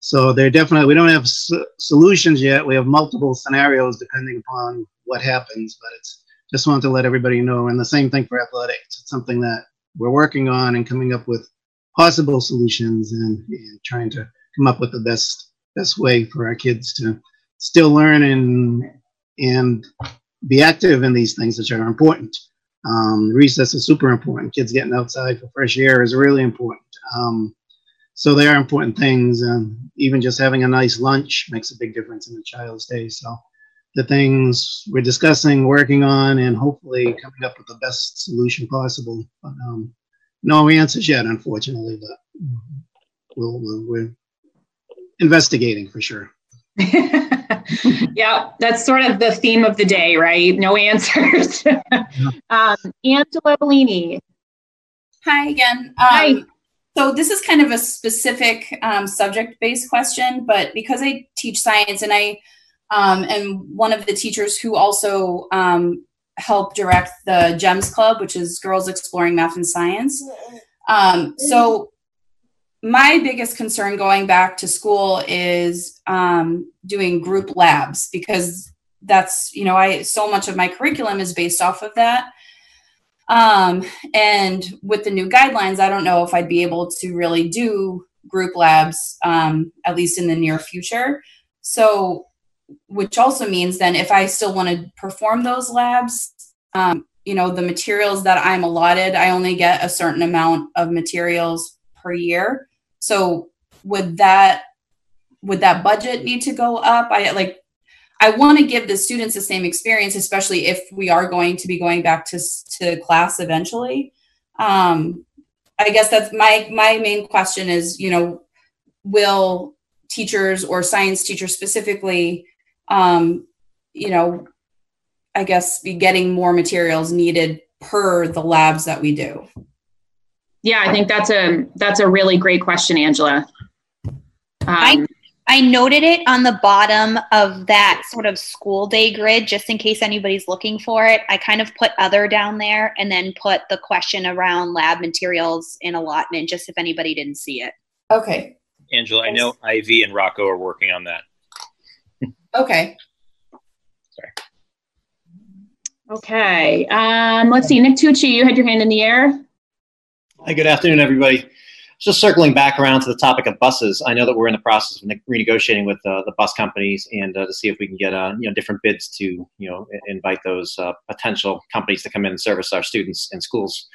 S23: So they're definitely, we don't have s- solutions yet. We have multiple scenarios depending upon what happens, but it's just wanted to let everybody know. And the same thing for athletics. It's something that we're working on and coming up with possible solutions and, and trying to come up with the best best way for our kids to still learn and and be active in these things which are important. Um, recess is super important. Kids getting outside for fresh air is really important. Um, so they are important things. And even just having a nice lunch makes a big difference in a child's day. So the things we're discussing, working on, and hopefully coming up with the best solution possible. But, um, no answers yet, unfortunately, but we'll, we'll, we're investigating for sure. (laughs)
S12: yeah, that's sort of the theme of the day, right? No answers. (laughs) um, Angela Bellini.
S19: Hi again. Um, So this is kind of a specific um, subject-based question, but because I teach science and I um, am one of the teachers who also um, help direct the GEMS Club, which is Girls Exploring Math and Science. Um, so my biggest concern going back to school is um, doing group labs because that's you know I so much of my curriculum is based off of that. Um, and with the new guidelines, I don't know if I'd be able to really do group labs, um, at least in the near future. So, which also means then if I still want to perform those labs, um, you know, the materials that I'm allotted, I only get a certain amount of materials per year. So, would that would that budget need to go up? I like I want to give the students the same experience, especially if we are going to be going back to to class eventually. Um, I guess that's my my main question is, you know, will teachers or science teachers specifically, um, you know, I guess be getting more materials needed per the labs that we do.
S12: Yeah, I think that's a that's a really great question, Angela.
S13: I I noted it on the bottom of that sort of school day grid just in case anybody's looking for it. I kind of put other down there and then put the question around lab materials in allotment just if anybody didn't see it.
S19: Okay.
S18: Angela, I know Ivy and Rocco are working on that.
S19: Okay. Sorry.
S12: Okay. Um, let's see. Nick Tucci, you had your hand in the air.
S24: Hi, good afternoon, everybody. Just circling back around to the topic of buses, I know that we're in the process of renegotiating with uh, the bus companies and uh, to see if we can get uh, you know different bids to you know invite those uh, potential companies to come in and service our students and schools.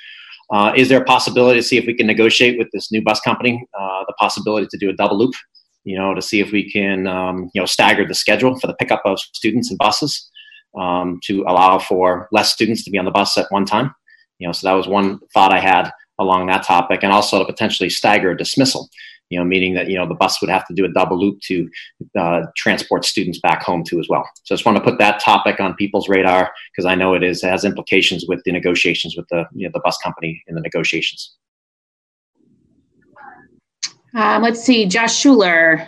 S24: Uh, is there a possibility to see if we can negotiate with this new bus company uh, the possibility to do a double loop? You know, to see if we can um, you know stagger the schedule for the pickup of students and buses um, to allow for less students to be on the bus at one time. You know, so that was one thought I had along that topic, and also to potentially stagger dismissal. You know, meaning that you know the bus would have to do a double loop to uh, transport students back home too as well. So I just want to put that topic on people's radar because I know it is has implications with the negotiations with the you know the bus company in the negotiations.
S12: Um, let's see. Josh Schuler.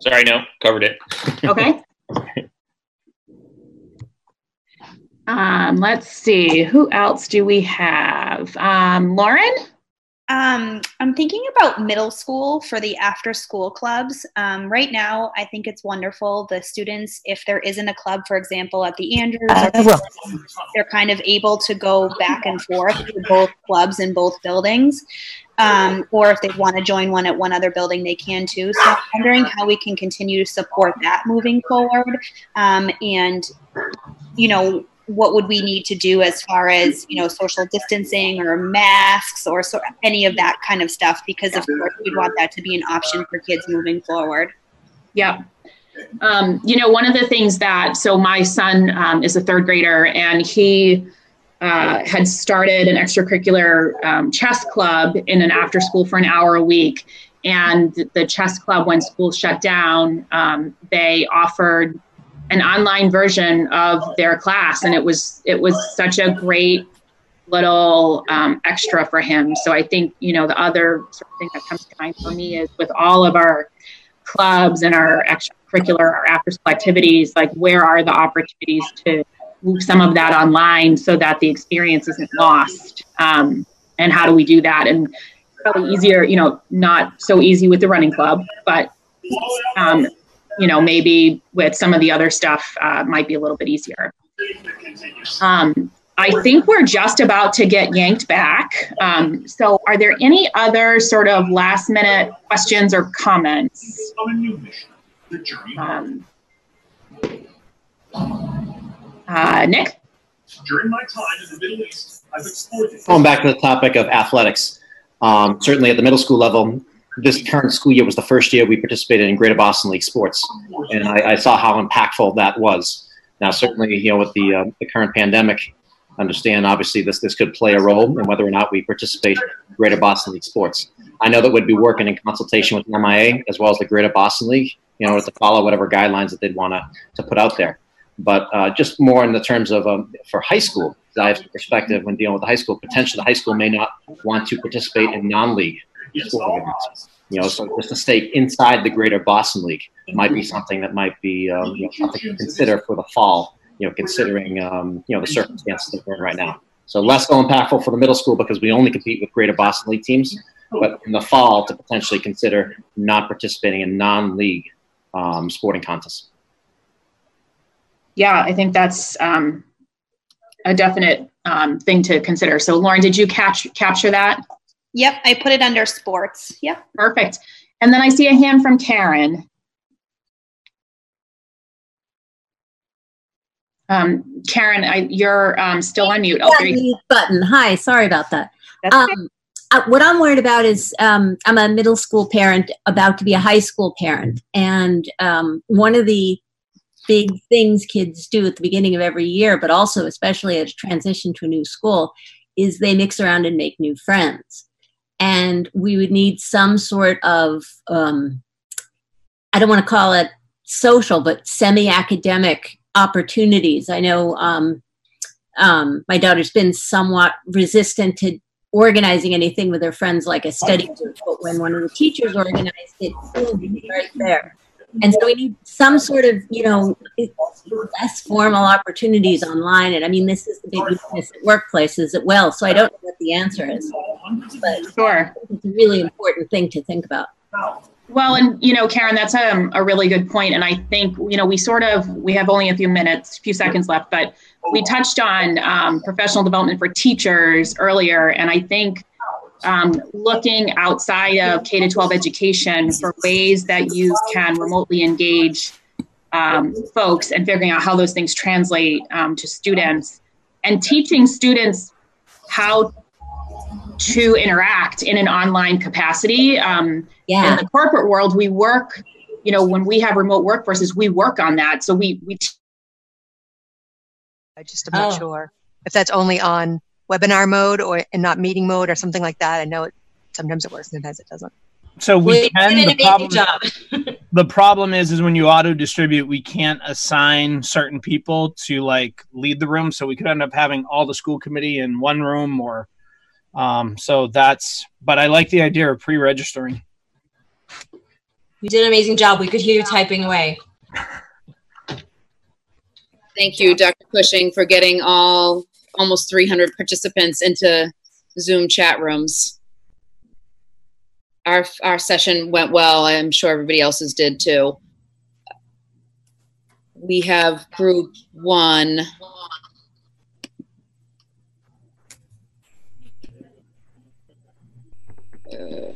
S18: Sorry, no, covered it. (laughs)
S12: Okay. um, let's see. Who else do we have? Um, Lauren?
S13: Um, I'm thinking about middle school for the after school clubs. Um, right now, I think it's wonderful. The students, if there isn't a club, for example, at the Andrews, or they're kind of able to go back and forth to both clubs in both buildings. Um, or if they want to join one at one other building, they can too. So I'm wondering how we can continue to support that moving forward. Um, and, you know, what would we need to do as far as you know social distancing or masks or so, any of that kind of stuff because of course we'd want that to be an option for kids moving forward
S12: Yeah. Um, you know, one of the things that, so my son um, is a third grader and he uh, had started an extracurricular um, chess club in an after school for an hour a week. And the chess club, when school shut down, um, they offered an online version of their class. And it was, it was such a great little um, extra for him. So I think, you know, the other sort of thing that comes to mind for me is with all of our clubs and our extracurricular, our after school activities, like where are the opportunities to move some of that online so that the experience isn't lost? Um, and how do we do that? And probably easier, you know, not so easy with the running club, but um, you know, maybe with some of the other stuff uh, might be a little bit easier. Um, I think we're just about to get yanked back. Um, so, are there any other sort of last minute questions or comments? Um, uh, Nick?
S25: During my time in the Middle East, I've explored
S24: Going back to the topic of athletics, um, certainly at the middle school level, this current school year was the first year we participated in Greater Boston League sports, and I, I saw how impactful that was. Now, certainly, you know, with the uh, the current pandemic, understand obviously this this could play a role in whether or not we participate in Greater Boston League sports. I know that we'd be working in consultation with MIA as well as the Greater Boston League, you know, to follow whatever guidelines that they'd want to put out there. But uh, just more in the terms of um, for high school, I have perspective when dealing with the high school. Potentially, the high school may not want to participate in non-league sporting events. You know, so just to stay inside the Greater Boston League might be something that might be um, you know, something to consider for the fall. You know, considering um, you know the circumstances that we're in right now. So less so impactful for the middle school because we only compete with Greater Boston League teams. But in the fall, to potentially consider not participating in non-league um, sporting contests.
S12: Yeah, I think that's um, a definite um, thing to consider. So, Lauren, did you catch capture that?
S13: Yep, I put it under sports. Yep.
S12: Perfect. And then I see a hand from Karen. Um, Karen, I, you're um, still on mute. Oh,
S26: Yeah,
S12: you-
S26: mute button. Hi, sorry about that. Um, uh, what I'm worried about is um, I'm a middle school parent about to be a high school parent. And um, one of the big things kids do at the beginning of every year, but also especially as transition to a new school, is they mix around and make new friends. And we would need some sort of, um, I don't want to call it social, but semi academic opportunities. I know um, um, my daughter's been somewhat resistant to organizing anything with her friends like a study group, but when one of the teachers organized it, right there. And so we need some sort of, you know, less formal opportunities online. And I mean, this is the big weakness at workplaces as well. So I don't know what the answer is, but
S12: sure.
S26: it's a really important thing to think about.
S12: Well, and you know, Karen, that's a, a really good point. And I think, you know, we sort of, we have only a few minutes, a few seconds left, but we touched on um, professional development for teachers earlier. And I think um, looking outside of K to 12 education for ways that you can remotely engage um, folks and figuring out how those things translate um, to students and teaching students how to interact in an online capacity. Um,
S26: Yeah.
S12: In the corporate world, we work, you know, when we have remote workforces, we work on that. So we, we
S27: I just am not
S26: Oh.
S27: sure if that's only on webinar mode or and not meeting mode or something like that. I know it sometimes it works, sometimes it doesn't.
S2: So we
S27: Well,
S2: can. The problem,
S27: job. (laughs)
S2: the problem is, is when you auto distribute, we can't assign certain people to like lead the room. So we could end up having all the school committee in one room, or um. So that's. But I like the idea of pre-registering.
S28: You did an amazing job. We could hear you typing away.
S1: Thank you, Dr. Cushing, for getting all almost 300 participants into Zoom chat rooms. Our, our session went well. I'm sure everybody else's did too. We have group one. Uh,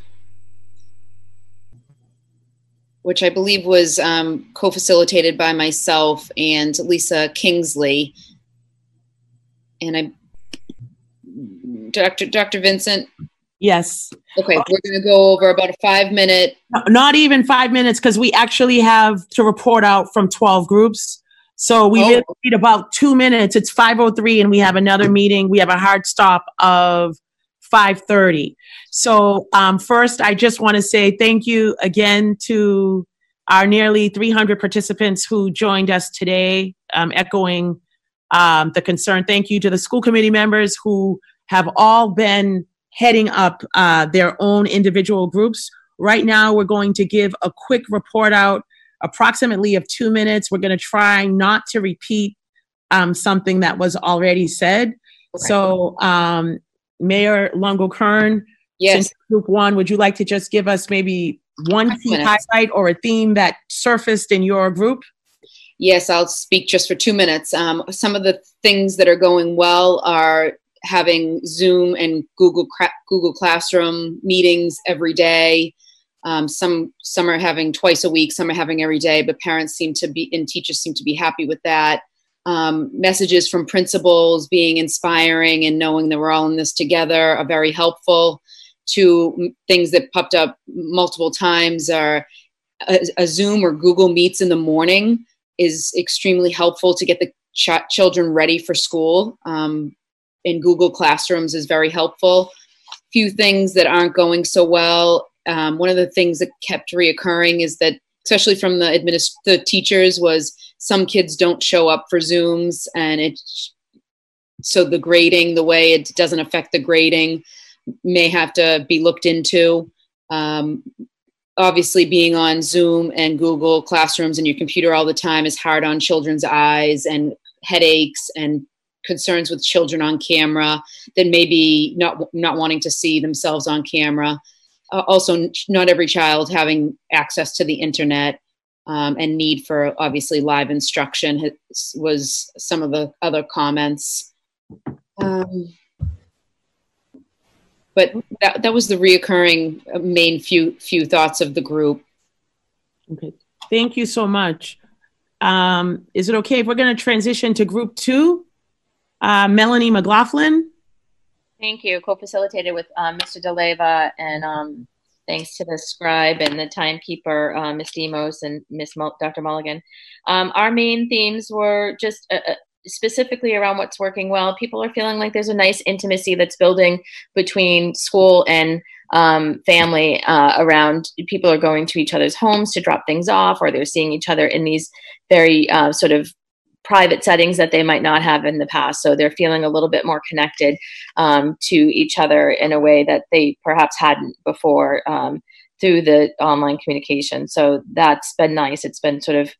S1: which I believe was um, co-facilitated by myself and Lisa Kingsley. And I, Dr. Dr. Vincent.
S9: Yes.
S1: Okay, we're going to go over about a five-minute.
S9: Not even five minutes because we actually have to report out from 12 groups. So we really need about two minutes. It's 5.03 and we have another meeting. We have a hard stop of 5.30. So um, first, I just want to say thank you again to our nearly 300 participants who joined us today, um, echoing um, the concern. Thank you to the school committee members who have all been heading up uh, their own individual groups. Right now, we're going to give a quick report out, approximately of two minutes. We're going to try not to repeat um, something that was already said. So, um, Mayor Lungo-Koehn,
S1: Yes.
S9: since Group One, would you like to just give us maybe one key highlight or a theme that surfaced in your group?
S1: Yes, I'll speak just for two minutes. Um, some of the things that are going well are having Zoom and Google Google Classroom meetings every day. Um, some some are having twice a week, some are having every day, but parents seem to be and teachers seem to be happy with that. Um, messages from principals being inspiring and knowing that we're all in this together are very helpful. To things that popped up multiple times are a, a Zoom or Google Meets in the morning is extremely helpful to get the ch- children ready for school. Um, in Google Classrooms is very helpful. Few things that aren't going so well. Um, one of the things that kept reoccurring is that, especially from the administ- the teachers, was some kids don't show up for Zooms, and it so the grading, the way it doesn't affect the grading, may have to be looked into. Um, obviously being on Zoom and Google Classrooms and your computer all the time is hard on children's eyes and headaches and concerns with children on camera then maybe not not wanting to see themselves on camera. Uh, also, not every child having access to the internet um, and need for obviously live instruction has, was some of the other comments. Um, but that, that was the reoccurring uh, main few few thoughts of the group.
S9: Okay, thank you so much. Um, is it okay if we're going to transition to group two? Uh, Melanie McLaughlin.
S29: Thank you. Co-facilitated with um, Mr. DeLeva and um, thanks to the scribe and the timekeeper, uh, Ms. Demos and Ms. Mul- Dr. Mulligan. Um, our main themes were just uh, uh, specifically around what's working well. People are feeling like there's a nice intimacy that's building between school and um, family uh, around people are going to each other's homes to drop things off or they're seeing each other in these very uh, sort of private settings that they might not have in the past. So they're feeling a little bit more connected um, to each other in a way that they perhaps hadn't before um, through the online communication. So that's been nice. It's been sort of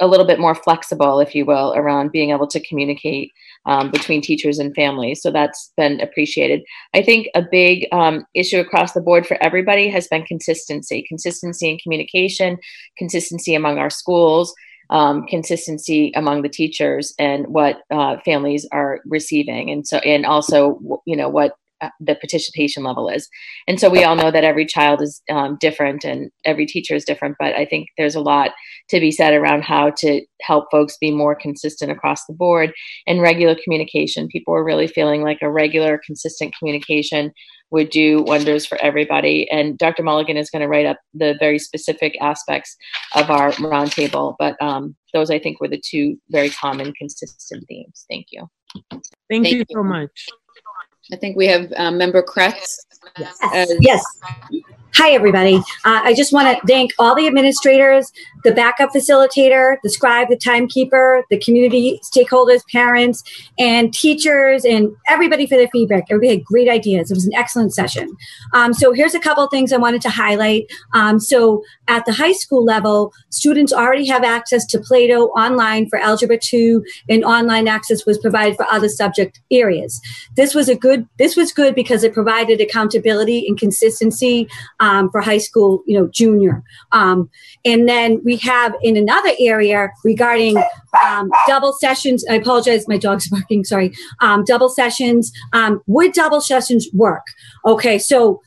S29: a, little bit more flexible, if you will, around being able to communicate um, between teachers and families. So that's been appreciated. I think a big um, issue across the board for everybody has been consistency, consistency in communication, consistency among our schools. Um, consistency among the teachers and what uh, families are receiving, and so and also you know what the participation level is. And so we all know that every child is um, different and every teacher is different, but I think there's a lot to be said around how to help folks be more consistent across the board and regular communication. People are really feeling like a regular, consistent communication would do wonders for everybody. And Dr. Mulligan is going to write up the very specific aspects of our roundtable, but um, those I think were the two very common, consistent themes. Thank you.
S9: Thank,
S1: Thank
S9: you
S1: you.
S9: so much.
S1: I think we have um, Member Kreatz. Yes.
S8: Yes. Hi, everybody. Uh, I just want to thank all the administrators, the backup facilitator, the scribe, the timekeeper, the community stakeholders, parents, and teachers, and everybody for their feedback. Everybody had great ideas. It was an excellent session. Um, so here's a couple things I wanted to highlight. Um, so at the high school level, students already have access to Plato online for Algebra 2, and online access was provided for other subject areas. This was a good. This was good because it provided accountability and consistency for high school, you know, junior. Um, and then we have in another area regarding um, double sessions. I apologize, my dog's (laughs) barking. Sorry. Um, double sessions. Um, would double sessions work? Okay, so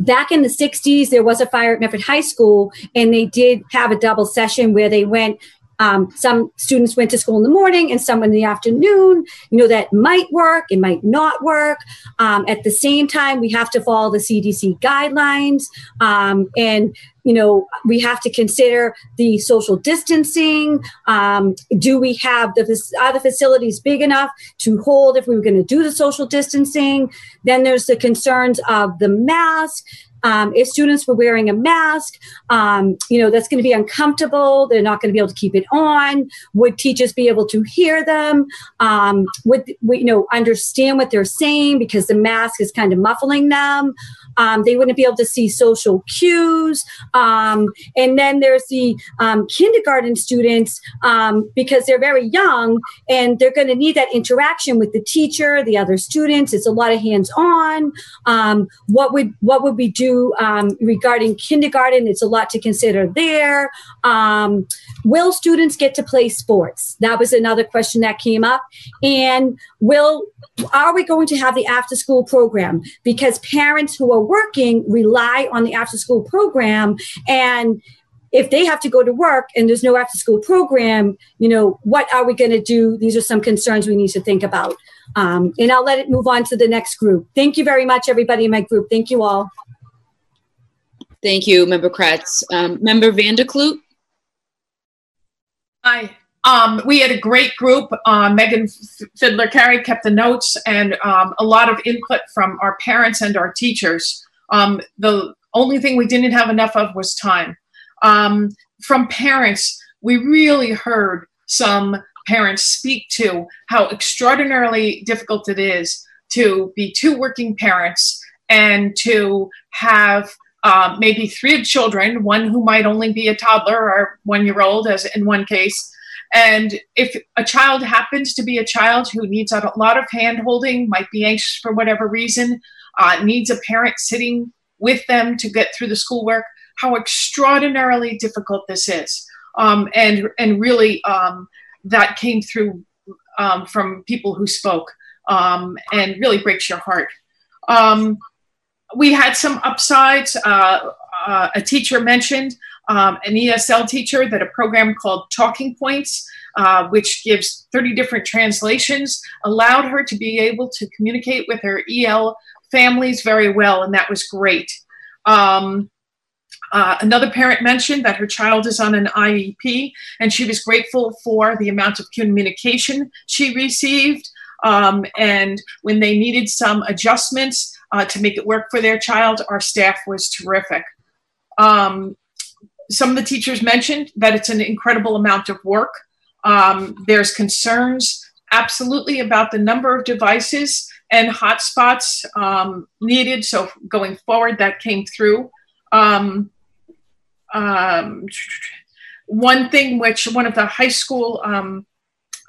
S8: back in the 60s there was a fire at medford high school and they did have a double session where they went um, some students went to school in the morning and some in the afternoon. You know that might work it might not work. Um, at the same time we have to follow the cdc guidelines. Um, and you know we have to consider the social distancing. Um, do we have the are the facilities big enough to hold if we were going to do the social distancing? Then there's the concerns of the mask um, if students were wearing a mask, um, you know, that's going to be uncomfortable. They're not going to be able to keep it on. Would teachers be able to hear them? Um, would, you know, understand what they're saying because the mask is kind of muffling them? Um, they wouldn't be able to see social cues. Um, and then there's the um, kindergarten students um, because they're very young and they're going to need that interaction with the teacher, the other students. It's a lot of hands-on. Um, what would what would we do regarding kindergarten? It's a lot to consider there. Will students get to play sports? That was another question that came up. And will are we going to have the after school program? Because parents who are working rely on the after school program and if they have to go to work and there's no after school program, you know, what are we going to do? These are some concerns we need to think about. Um, and I'll let it move on to the next group. Thank you very much, everybody in my group. Thank you all.
S1: Thank you, Member Kreatz. Um, Member Van der Kloot?
S21: Hi. Um, we had a great group. Uh, Megan Fiddler Carey kept the notes and um, a lot of input from our parents and our teachers. Um, the only thing we didn't have enough of was time. Um, from parents, we really heard some parents speak to how extraordinarily difficult it is to be two working parents and to have uh, maybe three children, one who might only be a toddler or one year old, as in one case. And if a child happens to be a child who needs a lot of hand holding, might be anxious for whatever reason, uh, needs a parent sitting with them to get through the schoolwork, how extraordinarily difficult this is. Um, and, and really, um, that came through um, from people who spoke um, and really breaks your heart. Um, we had some upsides. Uh, uh, a teacher mentioned um, an ESL teacher that a program called Talking Points, uh, which gives 30 different translations, allowed her to be able to communicate with her EL families very well, and that was great. Um, uh, another parent mentioned that her child is on an IEP, and she was grateful for the amount of communication she received. Um, and when they needed some adjustments uh, to make it work for their child, our staff was terrific. Um, some of the teachers mentioned that it's an incredible amount of work. Um, there's concerns absolutely about the number of devices and hotspots um, needed. So going forward, that came through. Um, um, one thing which one of the high school um,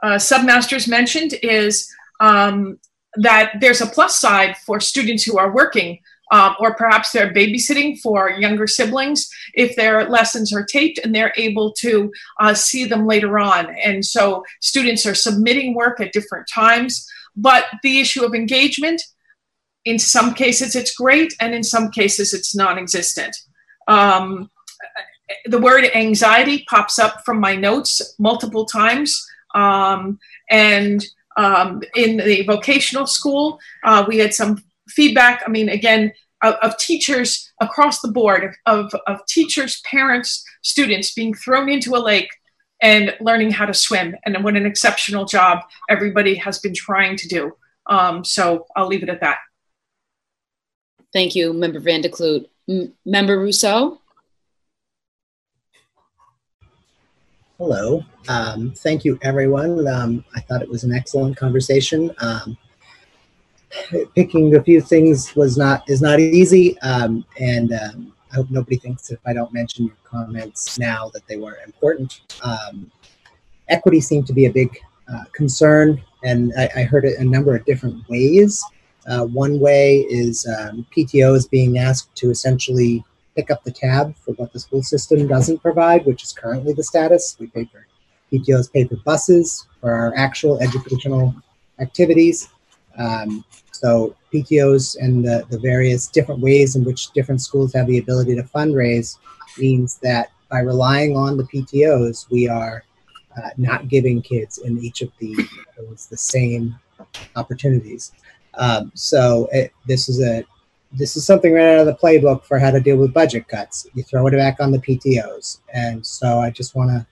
S21: uh, submasters mentioned is um, that there's a plus side for students who are working um, or perhaps they're babysitting for younger siblings if their lessons are taped and they're able to uh, see them later on. And so students are submitting work at different times. But the issue of engagement, in some cases it's great, and in some cases it's non existent. Um, the word anxiety pops up from my notes multiple times. Um, and um, in the vocational school, uh, we had some feedback. I mean, again, of, of teachers across the board, of, of teachers, parents, students being thrown into a lake and learning how to swim. And what an exceptional job everybody has been trying to do. Um, so I'll leave it at that.
S1: Thank you, Member Van der Kloot. M Member Ruseau?
S30: Hello. Um, thank you, everyone. Um, I thought it was an excellent conversation. Um, picking a few things was not is not easy, um, and um, I hope nobody thinks if I don't mention your comments now that they weren't important. Um, equity seemed to be a big uh, concern, and I, I, heard it a number of different ways. Uh, one way is um, PTOs being asked to essentially pick up the tab for what the school system doesn't provide, which is currently the status. We pay for PTOs pay for buses for our actual educational activities. Um, so PTOs and the, the various different ways in which different schools have the ability to fundraise means that by relying on the PTOs, we are uh, not giving kids in each of the the same opportunities. Um, so it, this is a this is something right out of the playbook for how to deal with budget cuts. You throw it back on the PTOs, and so I just want to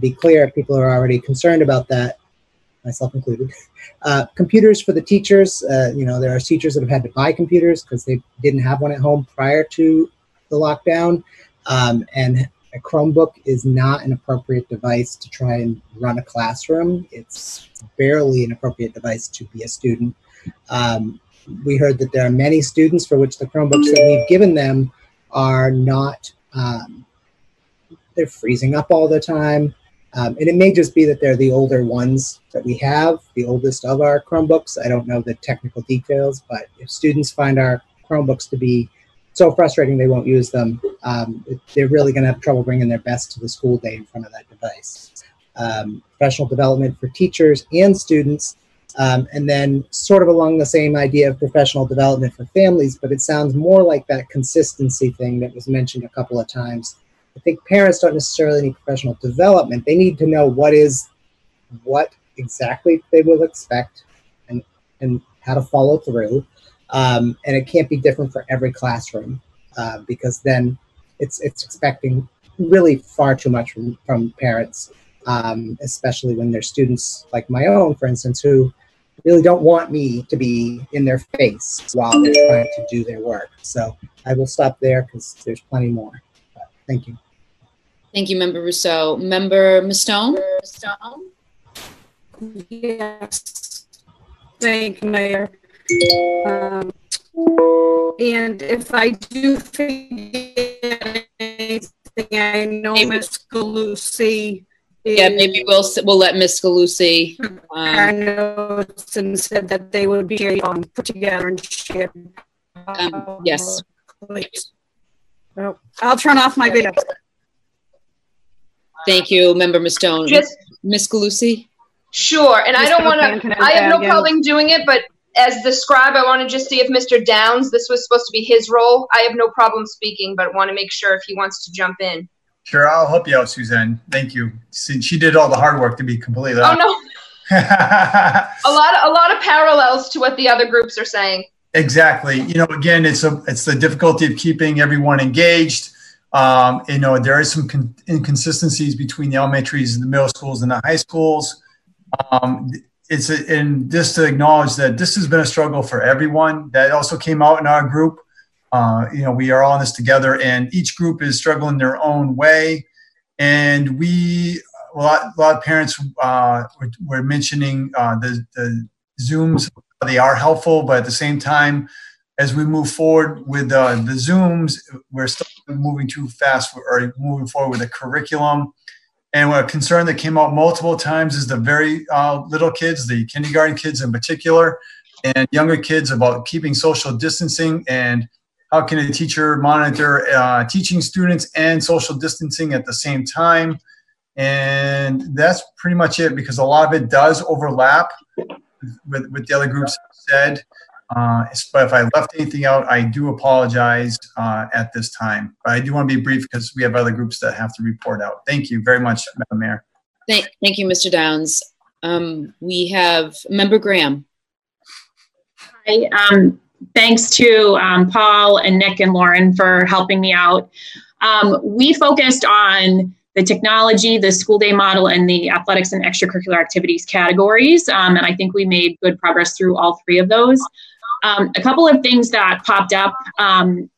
S30: be clear. If people are already concerned about that, myself included. Uh, computers for the teachers. Uh, you know, there are teachers that have had to buy computers because they didn't have one at home prior to the lockdown. Um, and a Chromebook is not an appropriate device to try and run a classroom. It's barely an appropriate device to be a student. Um, we heard that there are many students for which the Chromebooks that we've given them are not, um, they're freezing up all the time. Um, and it may just be that they're the older ones that we have, the oldest of our Chromebooks. I don't know the technical details, but if students find our Chromebooks to be so frustrating they won't use them, um, they're really going to have trouble bringing their best to the school day in front of that device. Um, professional development for teachers and students, um, and then sort of along the same idea of professional development for families, but it sounds more like that consistency thing that was mentioned a couple of times I think parents don't necessarily need professional development. They need to know what is what exactly they will expect and and how to follow through. Um, and it can't be different for every classroom uh, because then it's it's expecting really far too much from, from parents, um, especially when they're students like my own, for instance, who really don't want me to be in their face while they're trying to do their work. So I will stop there because there's plenty more. But thank you.
S1: Thank you, Member Ruseau. Member Mustone?
S31: Yes. Thank you, Mayor. Um, and if I do forget anything, I know Ms. Galusi.
S1: Yeah, maybe we'll we'll let Miss Galusi.
S31: Um, notes and said that they would be um, put together and shared.
S1: Um, yes.
S31: Well, I'll turn off my video.
S1: Thank you, Member Mustone.
S32: Just
S1: Miss Galusi.
S32: Sure, and I don't want to. I have no problem doing it, but as the scribe, I want to just see if Mr. Downs. This was supposed to be his role. I have no problem speaking, but want to make sure if he wants to jump in.
S33: Sure, I'll help you out, Suzanne. Thank you. Since she did all the hard work to be completely.
S32: Oh no. a lot, of, a lot of parallels to what the other groups are saying.
S33: Exactly. You know, again, it's a, it's the difficulty of keeping everyone engaged um, you know, there is some con- inconsistencies between the elementaries and the middle schools and the high schools. Um, it's a, and just to acknowledge that this has been a struggle for everyone. That also came out in our group. Uh, you know, we are all in this together, and each group is struggling their own way. And we, a lot, a lot of parents uh, were, were, mentioning uh, the, the Zooms. They are helpful, but at the same time, as we move forward with uh, the Zooms, we're still moving too fast or moving forward with the curriculum. And a concern that came out multiple times is the very uh, little kids, the kindergarten kids in particular, and younger kids about keeping social distancing and how can a teacher monitor uh, teaching students and social distancing at the same time. And that's pretty much it because a lot of it does overlap with, with the other groups said. Uh, but if I left anything out, I do apologize uh, at this time. But I do want to be brief because we have other groups that have to report out. Thank you very much, Madam Mayor.
S1: Thank, thank you, Mr. Downs. Um, we have Member Graham.
S12: Hi, um, thanks to um, Paul and Nick and Lauren for helping me out. Um, we focused on the technology, the school day model, and the athletics and extracurricular activities categories. Um, and I think we made good progress through all three of those. Um, a couple of things that popped up um,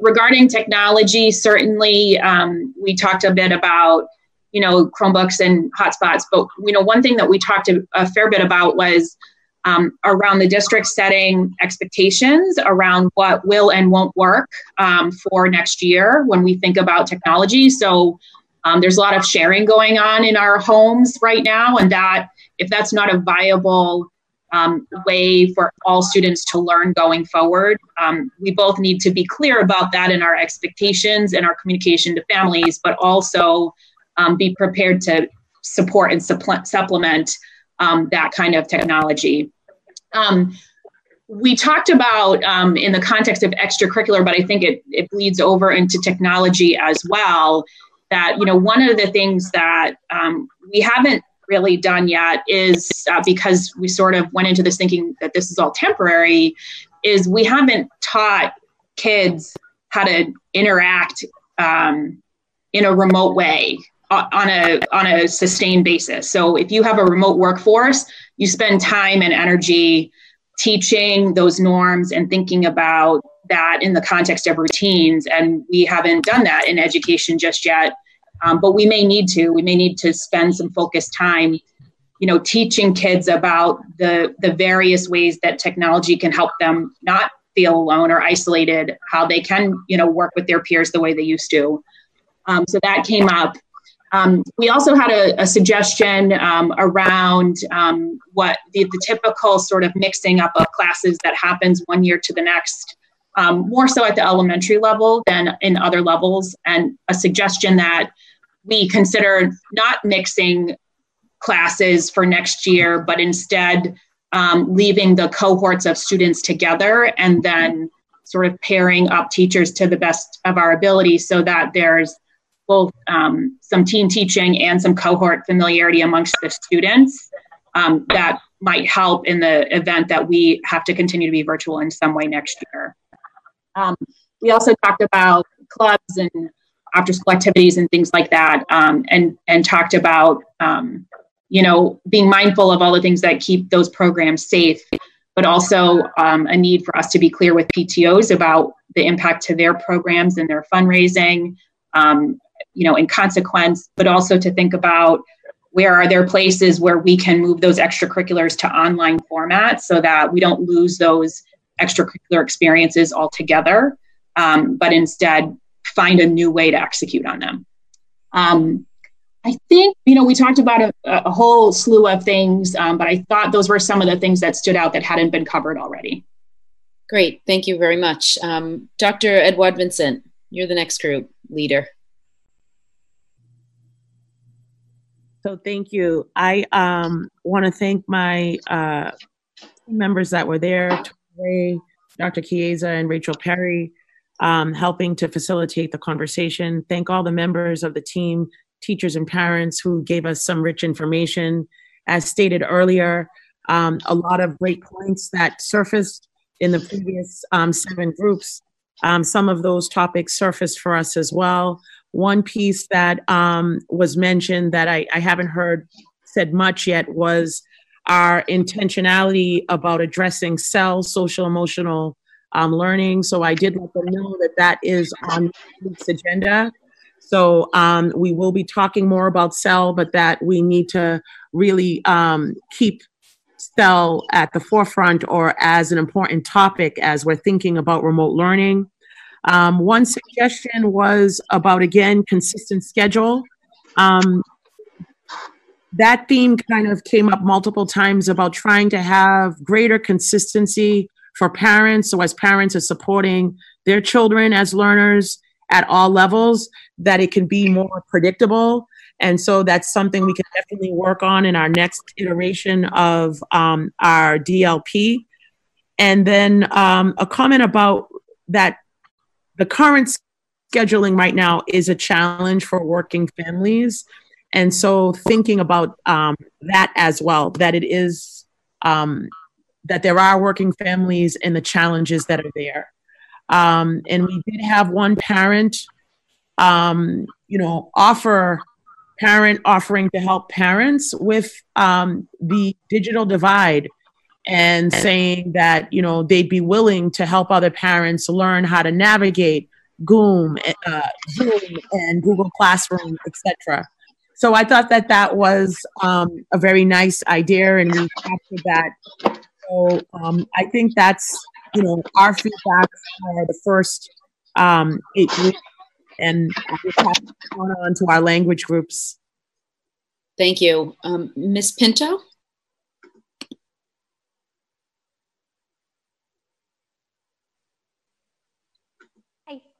S12: regarding technology. Certainly, um, we talked a bit about you know Chromebooks and hotspots, but you know one thing that we talked a, a fair bit about was um, around the district setting expectations around what will and won't work um, for next year when we think about technology. So um, there's a lot of sharing going on in our homes right now, and that if that's not a viable um, way for all students to learn going forward. Um, we both need to be clear about that in our expectations and our communication to families, but also um, be prepared to support and supple- supplement um, that kind of technology. Um, we talked about um, in the context of extracurricular, but I think it, it bleeds over into technology as well. That, you know, one of the things that we haven't really done yet is uh, because we sort of went into this thinking that this is all temporary is we haven't taught kids how to interact um, in a remote way on a on a sustained basis. So if you have a remote workforce you spend time and energy teaching those norms and thinking about that in the context of routines and we haven't done that in education just yet um, but we may need to. We may need to spend some focused time, you know, teaching kids about the the various ways that technology can help them not feel alone or isolated. How they can, you know, work with their peers the way they used to. Um, so that came up. Um, we also had a, a suggestion um, around um, what the, the, typical sort of mixing up of classes that happens one year to the next, um, more so at the elementary level than in other levels, and a suggestion that we consider not mixing classes for next year, but instead um, leaving the cohorts of students together and then sort of pairing up teachers to the best of our ability so that there's both um, some team teaching and some cohort familiarity amongst the students um, that might help in the event that we have to continue to be virtual in some way next year. Um, we also talked about clubs and after school activities and things like that, um, and and talked about um, you know being mindful of all the things that keep those programs safe, but also um, a need for us to be clear with PTOS about the impact to their programs and their fundraising, um, you know, in consequence, but also to think about where are there places where we can move those extracurriculars to online formats so that we don't lose those extracurricular experiences altogether, um, but instead find a new way to execute on them. Um, I think, you know, we talked about a, a whole slew of things, um, but I thought those were some of the things that stood out that hadn't been covered already.
S1: Great. Thank you very much. Um, Dr. Edouard Vincent, you're the next group leader.
S9: So thank you. I um, want to thank my uh, members that were there, Dr. Chiesa and Rachel Perry, um, helping to facilitate the conversation. Thank all the members of the team, teachers and parents who gave us some rich information. As stated earlier, um, a lot of great points that surfaced in the previous um, seven groups. Um, some of those topics surfaced for us as well. One piece that um, was mentioned that I, I haven't heard said much yet was our intentionality about addressing SEL, social emotional um, learning. So I did let them know that that is on this agenda. So um, we will be talking more about SEL, but that we need to really um, keep SEL at the forefront or as an important topic as we're thinking about remote learning. Um, one suggestion was about, again, consistent schedule. Um, that theme kind of came up multiple times about trying to have greater consistency for parents. So, as parents are supporting their children as learners at all levels, that it can be more predictable. And so that's something we can definitely work on in our next iteration of um, our DLP. And then um, a comment about that the current scheduling right now is a challenge for working families. And so thinking about um, that as well, that it is, um, that there are working families and the challenges that are there. Um, and we did have one parent, um, you know, offer parent offering to help parents with um, the digital divide and saying that you know they'd be willing to help other parents learn how to navigate Goom, uh, Zoom, and Google Classroom, etc. So I thought that that was um, a very nice idea, and we captured that. So um, I think that's you know our feedback for the first um, eight weeks, and we'll pass on to our language groups.
S1: Thank you, um, Ms. Pinto.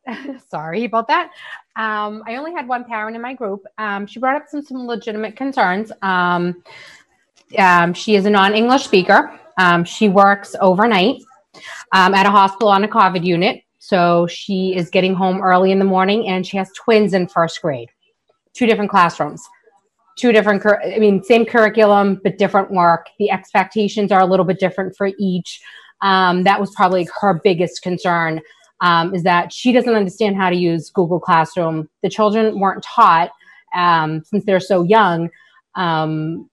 S1: (laughs)
S10: Sorry about that. Um, I only had one parent in my group. Um, she brought up some some legitimate concerns. Um, um she is a non-English speaker. Um, she works overnight um, at a hospital on a COVID unit. So she is getting home early in the morning, and she has twins in first grade, two different classrooms, two different. Cur- I mean, same curriculum but different work. The expectations are a little bit different for each. that was probably her biggest concern um, is that she doesn't understand how to use Google Classroom. The children weren't taught um, since they're so young. Um,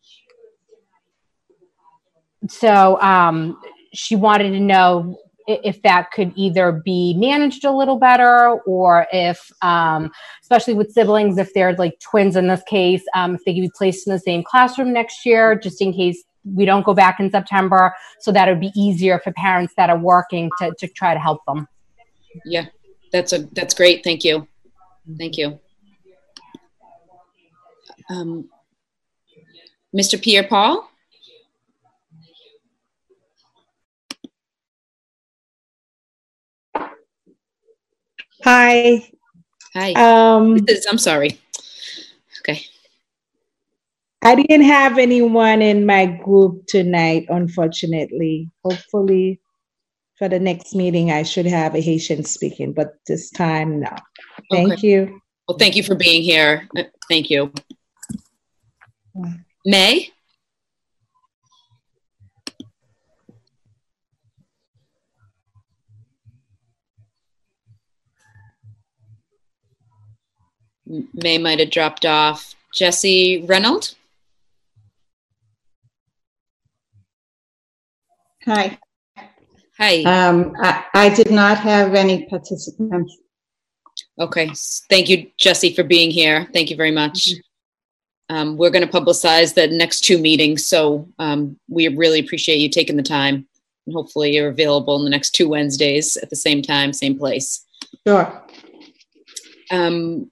S10: so um, she wanted to know if that could either be managed a little better or if um, especially with siblings if they're like twins in this case um, if they could be placed in the same classroom next year just in case we don't go back in september so that would be easier for parents that are working to, to try to help them
S1: yeah, that's a that's great. Thank you. Thank you. Um, Mr. Pierre Paul?
S11: Hi.
S1: Hi.
S11: Um,
S1: is, I'm sorry. Okay.
S11: I didn't have anyone in my group tonight, unfortunately. Hopefully, for the next meeting, I should have a Haitian speaking, but this time, no. Thank
S1: Okay.
S11: you.
S1: Well, thank you for being here. Uh, Thank you. May? M- May might have dropped off. Jesse Reynolds?
S34: Hi.
S1: Hi.
S34: Um, I, I did not have any participants.
S1: Okay, thank you, Jesse, for being here. Thank you very much. Um, we're going to publicize the next two meetings, so um, we really appreciate you taking the time. And hopefully you're available in the next two Wednesdays at the same time, same place.
S34: Sure.
S1: Um,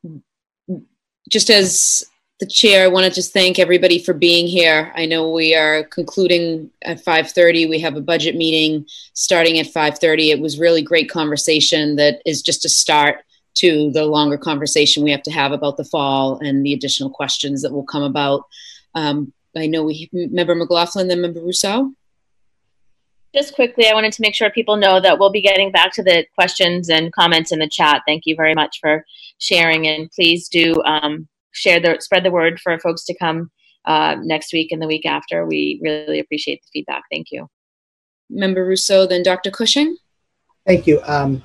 S1: just as the chair, I want to just thank everybody for being here. I know we are concluding at 5:30. We have a budget meeting starting at 5:30. It was really great conversation that is just a start to the longer conversation we have to have about the fall and the additional questions that will come about. Um, I know we member McLaughlin, then member Ruseau.
S29: Just quickly, I wanted to make sure people know that we'll be getting back to the questions and comments in the chat. Thank you very much for sharing, and please do um, share the spread the word for folks to come uh, next week and the week after. We really appreciate the feedback. Thank you.
S1: Member Ruseau, then Dr. Cushing.
S30: Thank you. Um,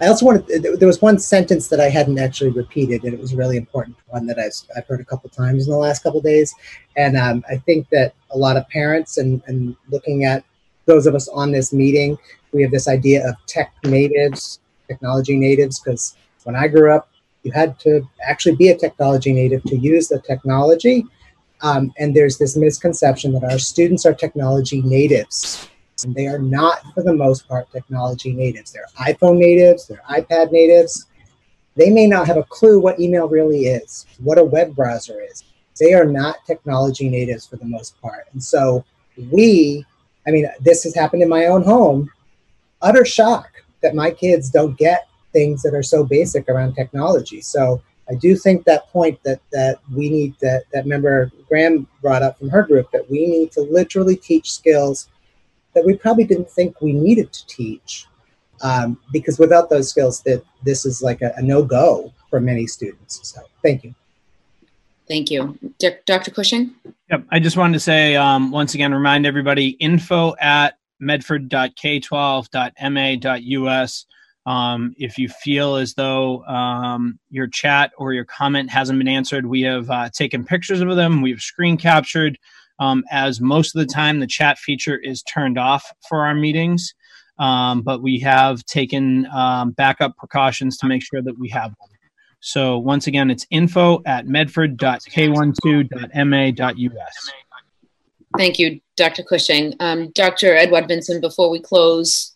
S30: I also wanted, there was one sentence that I hadn't actually repeated, and it was a really important one that I've, I've heard a couple times in the last couple days. And um, I think that a lot of parents and, and looking at those of us on this meeting, we have this idea of tech natives, technology natives, because when I grew up, you had to actually be a technology native to use the technology. Um, and there's this misconception that our students are technology natives. And they are not, for the most part, technology natives. They're iPhone natives, they're iPad natives. They may not have a clue what email really is, what a web browser is. They are not technology natives for the most part. And so we, I mean, this has happened in my own home, utter shock that my kids don't get things that are so basic around technology. So I do think that point that that we need that that member Graham brought up from her group that we need to literally teach skills that we probably didn't think we needed to teach um, because without those skills that this is like a, a no-go for many students. So thank you
S1: Thank you. D- Dr. Cushing?
S2: Yep. I just wanted to say um, once again, remind everybody info at medford.k12.ma.us. Um, if you feel as though um, your chat or your comment hasn't been answered, we have uh, taken pictures of them, we've screen captured. Um, as most of the time, the chat feature is turned off for our meetings, um, but we have taken um, backup precautions to make sure that we have. So once again, it's info at medford.k12.ma.us.
S1: Thank you, Dr. Cushing. Um, Dr. Edouard Vincent, before we close,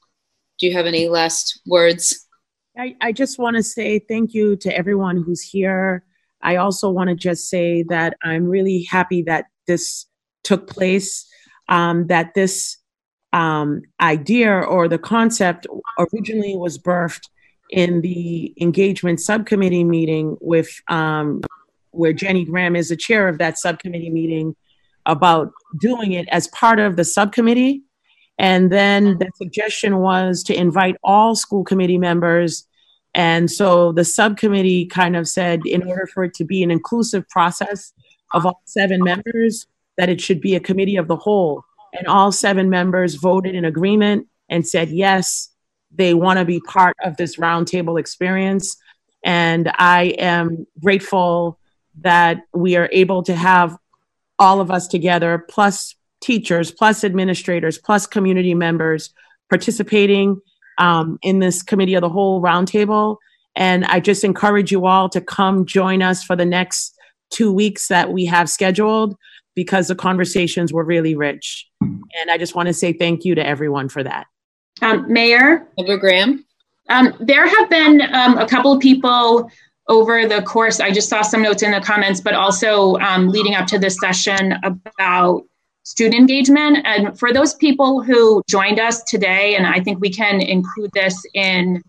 S1: do you have any last words?
S9: I, I just want to say thank you to everyone who's here. I also want to just say that I'm really happy that this took place, um, that this um, idea or the concept originally was birthed in the engagement subcommittee meeting with um, where Jenny Graham is the chair of that subcommittee meeting about doing it as part of the subcommittee. And then the suggestion was to invite all school committee members. And so the subcommittee kind of said, in order for it to be an inclusive process of all seven members, that it should be a committee of the whole. And all seven members voted in agreement and said, yes, they want to be part of this roundtable experience. And I am grateful that we are able to have all of us together, plus teachers, plus administrators, plus community members participating um, in this committee of the whole roundtable. And I just encourage you all to come join us for the next two weeks that we have scheduled because the conversations were really rich. And I just want to say thank you to everyone for that.
S12: Um, Mayor?
S1: Member Graham?
S12: Um, there have been um, a couple of people over the course, I just saw some notes in the comments, but also um, leading up to this session about student engagement. And for those people who joined us today, and I think we can include this in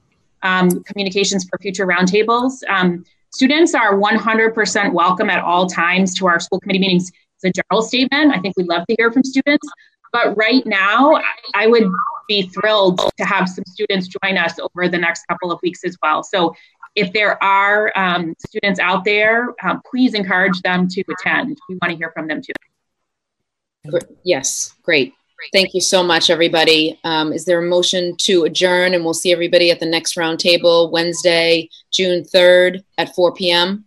S12: um, communications for future roundtables, um, students are 100% welcome at all times to our school committee meetings. It's a general statement. I think we'd love to hear from students. But right now, I would be thrilled to have some students join us over the next couple of weeks as well. So if there are um, students out there, um, please encourage them to attend. We want to hear from them too.
S1: Yes, great. Thank you so much, everybody. Um, is there a motion to adjourn? And we'll see everybody at the next roundtable Wednesday, June 3rd at 4 p.m.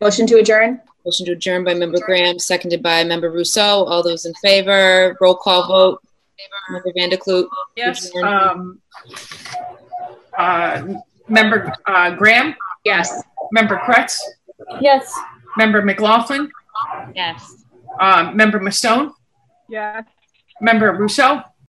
S12: Motion to adjourn?
S1: Motion to adjourn by Member Graham, seconded by Member Ruseau. All those in favor, roll call vote. Member Van der Kloot.
S21: Yes. Um, uh, Member uh, Graham?
S12: Yes.
S21: Member Kreatz?
S31: Yes.
S21: Member McLaughlin?
S29: Yes.
S21: Um, Member Mustone?
S31: Yes.
S21: Member Ruseau?